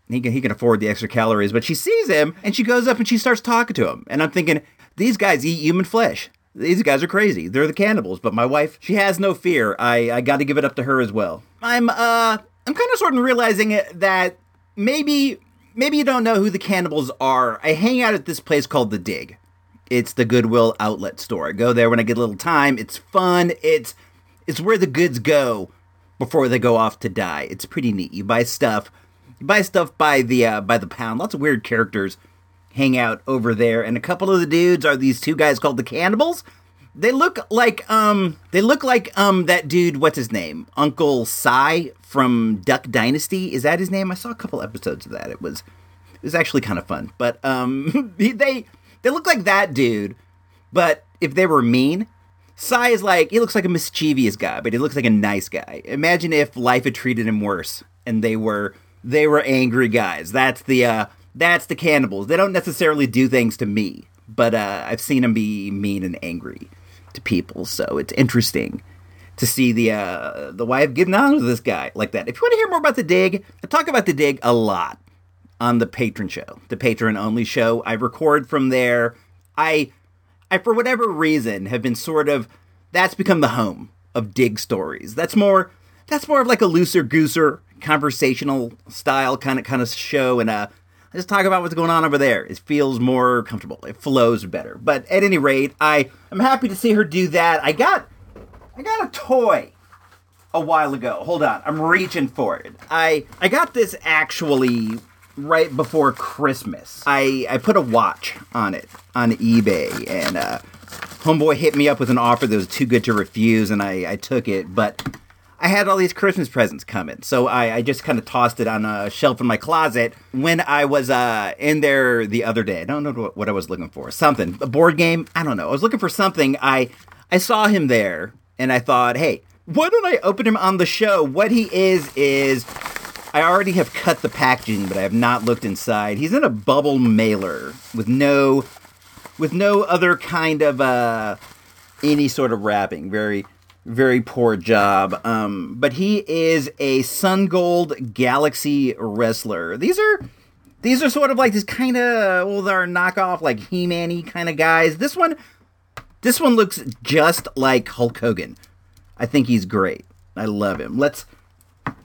E: he can he can afford the extra calories. But she sees him and she goes up and she starts talking to him. And I'm thinking, these guys eat human flesh. These guys are crazy. They're the cannibals. But my wife, she has no fear. I I got to give it up to her as well. I'm uh I'm kind of sort of realizing that maybe maybe you don't know who the cannibals are. I hang out at this place called the Dig. It's the Goodwill outlet store. I go there when I get a little time. It's fun. It's it's where the goods go before they go off to die. It's pretty neat. You buy stuff. You buy stuff by the uh, by the pound. Lots of weird characters hang out over there, and a couple of the dudes are these two guys called the Cannibals. They look like um they look like um that dude. What's his name? Uncle Si from Duck Dynasty. Is that his name? I saw a couple episodes of that. It was it was actually kind of fun. But um they they look like that dude. But if they were mean, Si is like he looks like a mischievous guy, but he looks like a nice guy. Imagine if life had treated him worse and they were they were angry guys. That's the uh that's the cannibals. They don't necessarily do things to me, but uh I've seen them be mean and angry to people, so it's interesting to see the uh the wife getting on with this guy like that. If you want to hear more about the dig, I talk about the dig a lot on the Patreon show, the Patreon only show. I record from there. I I for whatever reason have been sort of that's become the home of dig stories. That's more that's more of like a looser gooser conversational style kind of kind of show and uh Just talk about what's going on over there. It feels more comfortable. It flows better. But at any rate, I I'm happy to see her do that. I got I got a toy a while ago. Hold on. I'm reaching for it. I I got this actually right before Christmas. I I put a watch on it on eBay and uh homeboy hit me up with an offer that was too good to refuse and I I took it, but I had all these Christmas presents coming, so I, I just kind of tossed it on a shelf in my closet. When I was uh, in there the other day, I don't know what, I was looking for. Something, a board game. I don't know. I was looking for something. I I saw him there, and I thought, hey, why don't I open him on the show? What he is is, I already have cut the packaging, but I have not looked inside. He's in a bubble mailer with no, with no other kind of uh, any sort of wrapping. Very very poor job. Um, but he is a Sun Gold Galaxy wrestler. These are these are sort of like this kind of well, they're knockoff like He-Man kind of guys. This one, this one looks just like Hulk Hogan. I think he's great. I love him. Let's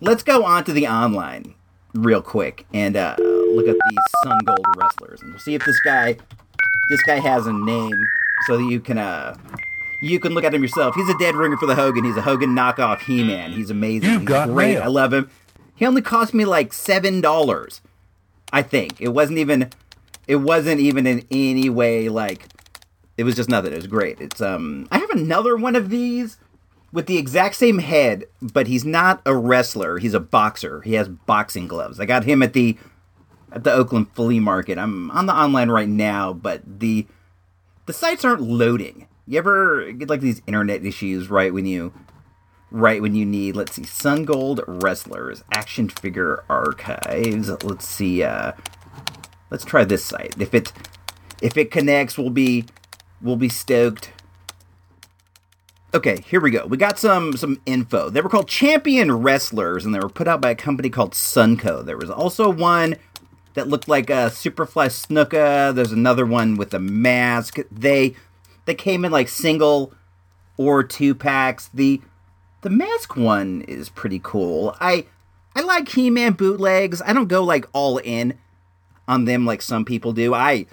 E: let's go on to the online real quick and uh, look at these Sun Gold wrestlers and we'll see if this guy this guy has a name so that you can uh you can look at him yourself. He's a dead ringer for the Hogan. He's a Hogan knockoff He-Man. He's amazing.
O: You've
E: He's
O: got
E: great.
O: mail.
E: I love him. He only cost me like seven dollars. I think it wasn't even. It wasn't even in any way like. It was just nothing. It was great. It's um. I have another one of these with the exact same head, but he's not a wrestler. He's a boxer. He has boxing gloves. I got him at the at the Oakland flea market. I'm on the online right now, but the the sites aren't loading. You ever get like these internet issues right when you right when you need let's see Sun Gold wrestlers action figure archives. Let's see uh let's try this site. If it if it connects, we'll be we'll be stoked. Okay, here we go. We got some some info. They were called Champion Wrestlers, and they were put out by a company called Sunco. There was also one that looked like a Superfly Snuka. There's another one with a mask. They they came in like single or two packs. The the mask one is pretty cool. I I like He-Man bootlegs. I don't go like all in on them like some people do. I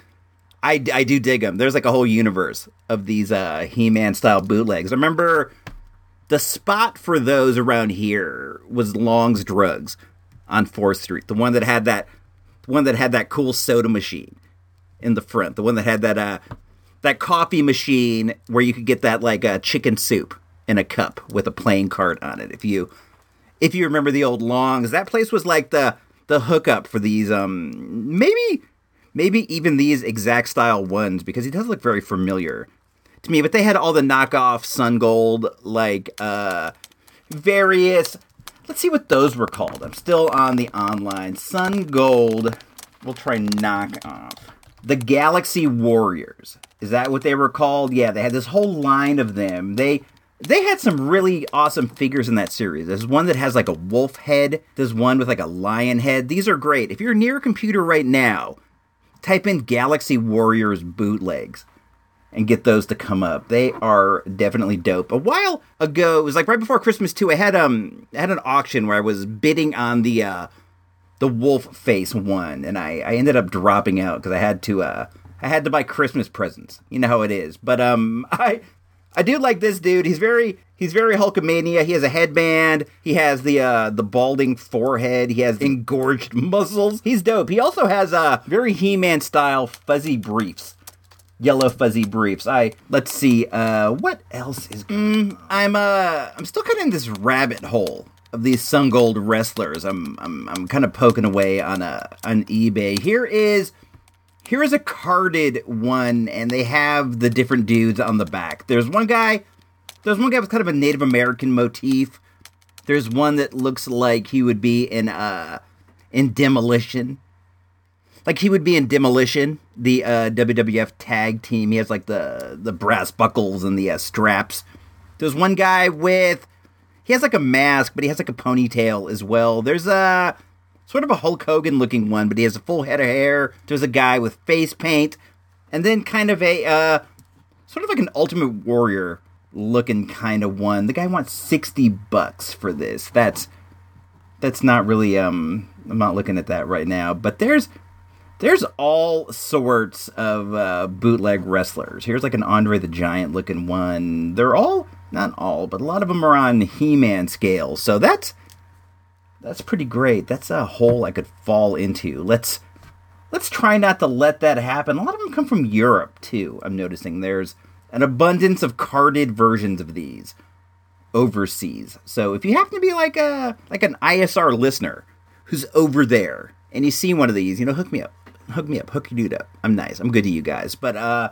E: I, I do dig them. There's like a whole universe of these uh, He-Man style bootlegs. I remember the spot for those around here was Long's Drugs on Fourth Street. The one that had that, the one that had that cool soda machine in the front. The one that had that uh, that coffee machine where you could get that like uh, chicken soup in a cup with a playing card on it. If you if you remember the old longs, that place was like the the hookup for these um maybe maybe even these exact style ones because he does look very familiar to me. But they had all the knockoff Sun Gold like uh various. Let's see what those were called. I'm still on the online Sun Gold. We'll try knock off the Galaxy Warriors. Is that what they were called? Yeah, they had this whole line of them. They they had some really awesome figures in that series. There's one that has like a wolf head. There's one with like a lion head. These are great. If you're near a computer right now, type in Galaxy Warriors bootlegs and get those to come up. They are definitely dope. A while ago, it was like right before Christmas too. I had um I had an auction where I was bidding on the uh the wolf face one, and I I ended up dropping out because I had to uh I had to buy Christmas presents. You know how it is. But um I I do like this dude. He's very he's very Hulkamania. He has a headband. He has the uh the balding forehead. He has engorged muscles. He's dope. He also has uh very He-Man style fuzzy briefs. Yellow fuzzy briefs. I let's see. Uh what else is mm, I'm uh I'm still kind of in this rabbit hole of these Sun Gold wrestlers. I'm I'm I'm kind of poking away on uh on eBay. Here is here is a carded one, and they have the different dudes on the back. There's one guy, there's one guy with kind of a Native American motif. There's one that looks like he would be in uh in demolition. Like he would be in demolition, the uh, WWF tag team. He has like the the brass buckles and the uh, straps. There's one guy with he has like a mask, but he has like a ponytail as well. There's a sort of a Hulk Hogan looking one, but he has a full head of hair. There's a guy with face paint, and then kind of a uh, sort of like an Ultimate Warrior looking kind of one. The guy wants sixty bucks for this. That's that's not really um. I'm not looking at that right now, but there's there's all sorts of uh, bootleg wrestlers. Here's like an Andre the Giant looking one. They're all not all, but a lot of them are on He-Man scale. So that's that's pretty great. That's a hole I could fall into. Let's let's try not to let that happen. A lot of them come from Europe too. I'm noticing there's an abundance of carded versions of these overseas. So if you happen to be like a like an ISR listener who's over there and you see one of these, you know, hook me up. Hook me up. Hook your dude up. I'm nice. I'm good to you guys. But uh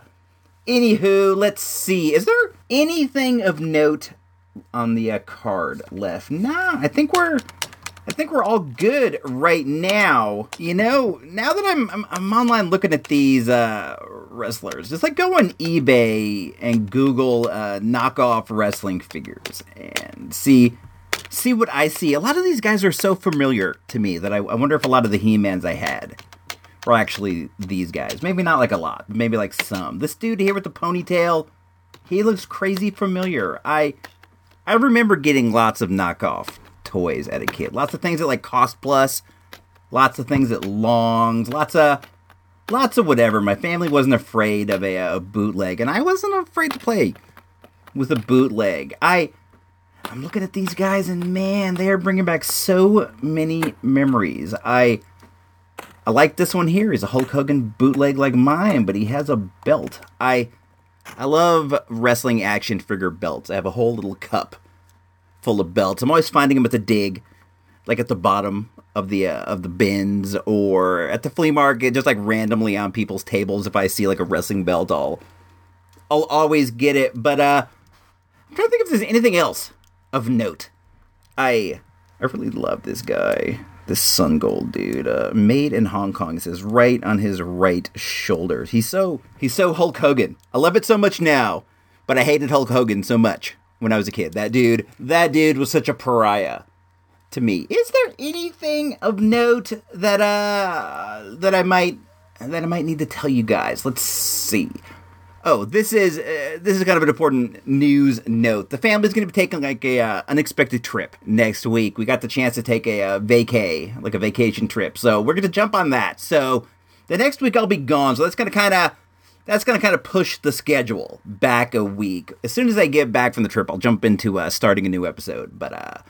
E: anywho, let's see. Is there anything of note on the uh, card left? Nah, I think we're I think we're all good right now. You know, now that I'm I'm, I'm online looking at these uh, wrestlers, just like go on eBay and Google uh, knockoff wrestling figures and see see what I see. A lot of these guys are so familiar to me that I, I wonder if a lot of the He-Mans I had were actually these guys. Maybe not like a lot, maybe like some. This dude here with the ponytail, he looks crazy familiar. I I remember getting lots of knockoff toys as a kid. Lots of things that like cost plus, lots of things that longs, lots of lots of whatever. My family wasn't afraid of a, a bootleg, and I wasn't afraid to play with a bootleg. I I'm looking at these guys, and man, they are bringing back so many memories. I I like this one here. He's a Hulk Hogan bootleg like mine, but he has a belt. I I love wrestling action figure belts. I have a whole little cup full of belts. I'm always finding them at the dig, like at the bottom of the uh, of the bins or at the flea market, just like randomly on people's tables. If I see like a wrestling belt, I'll I'll always get it. But uh, I'm trying to think if there's anything else of note. I I really love this guy, this Sun Gold dude. Uh, made in Hong Kong. It says right on his right shoulder. He's so he's so Hulk Hogan. I love it so much now, but I hated Hulk Hogan so much when I was a kid. That dude, that dude was such a pariah to me. Is there anything of note that uh that I might that I might need to tell you guys? Let's see. Oh, this is uh, this is kind of an important news note. The family's going to be taking like a uh, unexpected trip next week. We got the chance to take a, uh, vacay, like a vacation trip. So we're going to jump on that. So the next week I'll be gone. So that's going to kind of that's going to kind of push the schedule back a week. As soon as I get back from the trip, I'll jump into uh, starting a new episode. But uh,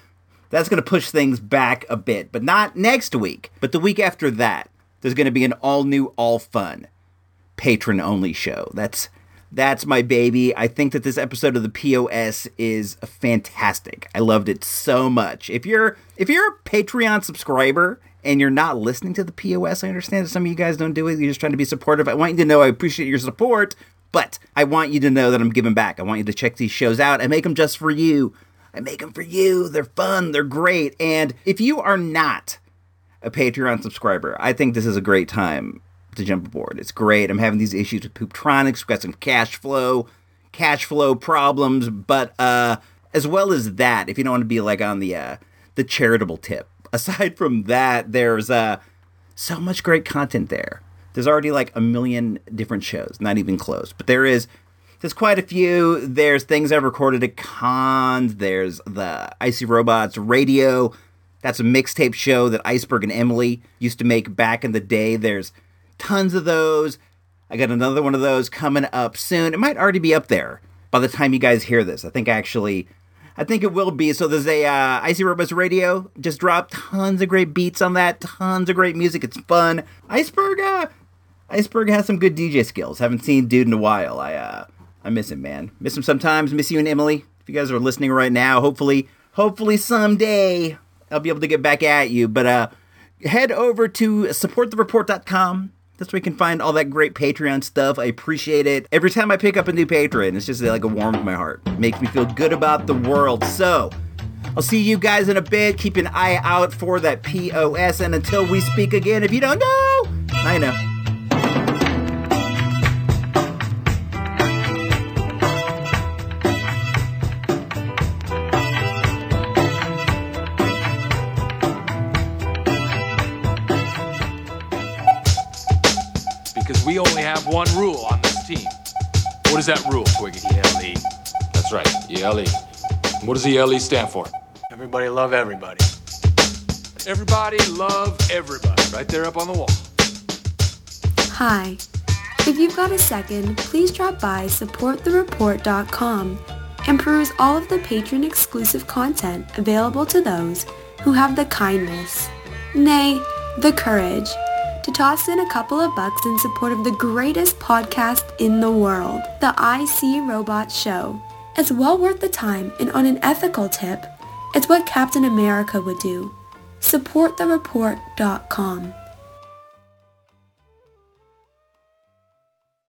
E: that's going to push things back a bit. But not next week, but the week after that. There's going to be an all new, all fun patron only show. That's That's my baby. I think that this episode of the POS is fantastic. I loved it so much. If you're if you're a Patreon subscriber and you're not listening to the POS, I understand that some of you guys don't do it. You're just trying to be supportive. I want you to know I appreciate your support, but I want you to know that I'm giving back. I want you to check these shows out. I make them just for you. I make them for you. They're fun. They're great. And if you are not a Patreon subscriber, I think this is a great time to jump aboard. It's great. I'm having these issues with Pooptronics. We've got some cash flow, cash flow problems, but uh, as well as that, if you don't want to be like on the uh, the charitable tip, aside from that, there's uh, so much great content there. There's already like a million different shows, not even close, but there is. There's quite a few. There's things I've recorded at cons. There's the Icy Robots radio. That's a mixtape show that Iceberg and Emily used to make back in the day. There's tons of those. I got another one of those coming up soon. It might already be up there by the time you guys hear this. I think actually, I think it will be. So there's a uh, Icy Robots Radio just dropped tons of great beats on that, tons of great music. It's fun. Iceberg, uh, Iceberg has some good DJ skills. Haven't seen dude in a while. I uh, I miss him, man. Miss him sometimes. Miss you and Emily. If you guys are listening right now, hopefully, hopefully someday I'll be able to get back at you. But uh, head over to supportthereport.com. That's where you can find all that great Patreon stuff. I appreciate it. Every time I pick up a new patron, it's just like a warm to my heart. Makes me feel good about the world. So, I'll see you guys in a bit. Keep an eye out for that POS. And until we speak again, if you don't know, I know.
O: Only have one rule on this team. What is that rule, Twiggy? ELE. That's right, ELE. What does ELE stand for?
R: Everybody love everybody.
O: Everybody love everybody. Right there up on the wall.
S: Hi. If you've got a second, please drop by supportthereport.com and peruse all of the patron exclusive content available to those who have the kindness, nay, the courage, to toss in a couple of bucks in support of the greatest podcast in the world, the IC Robot Show. It's well worth the time, and on an ethical tip, it's what Captain America would do. SupportTheReport.com.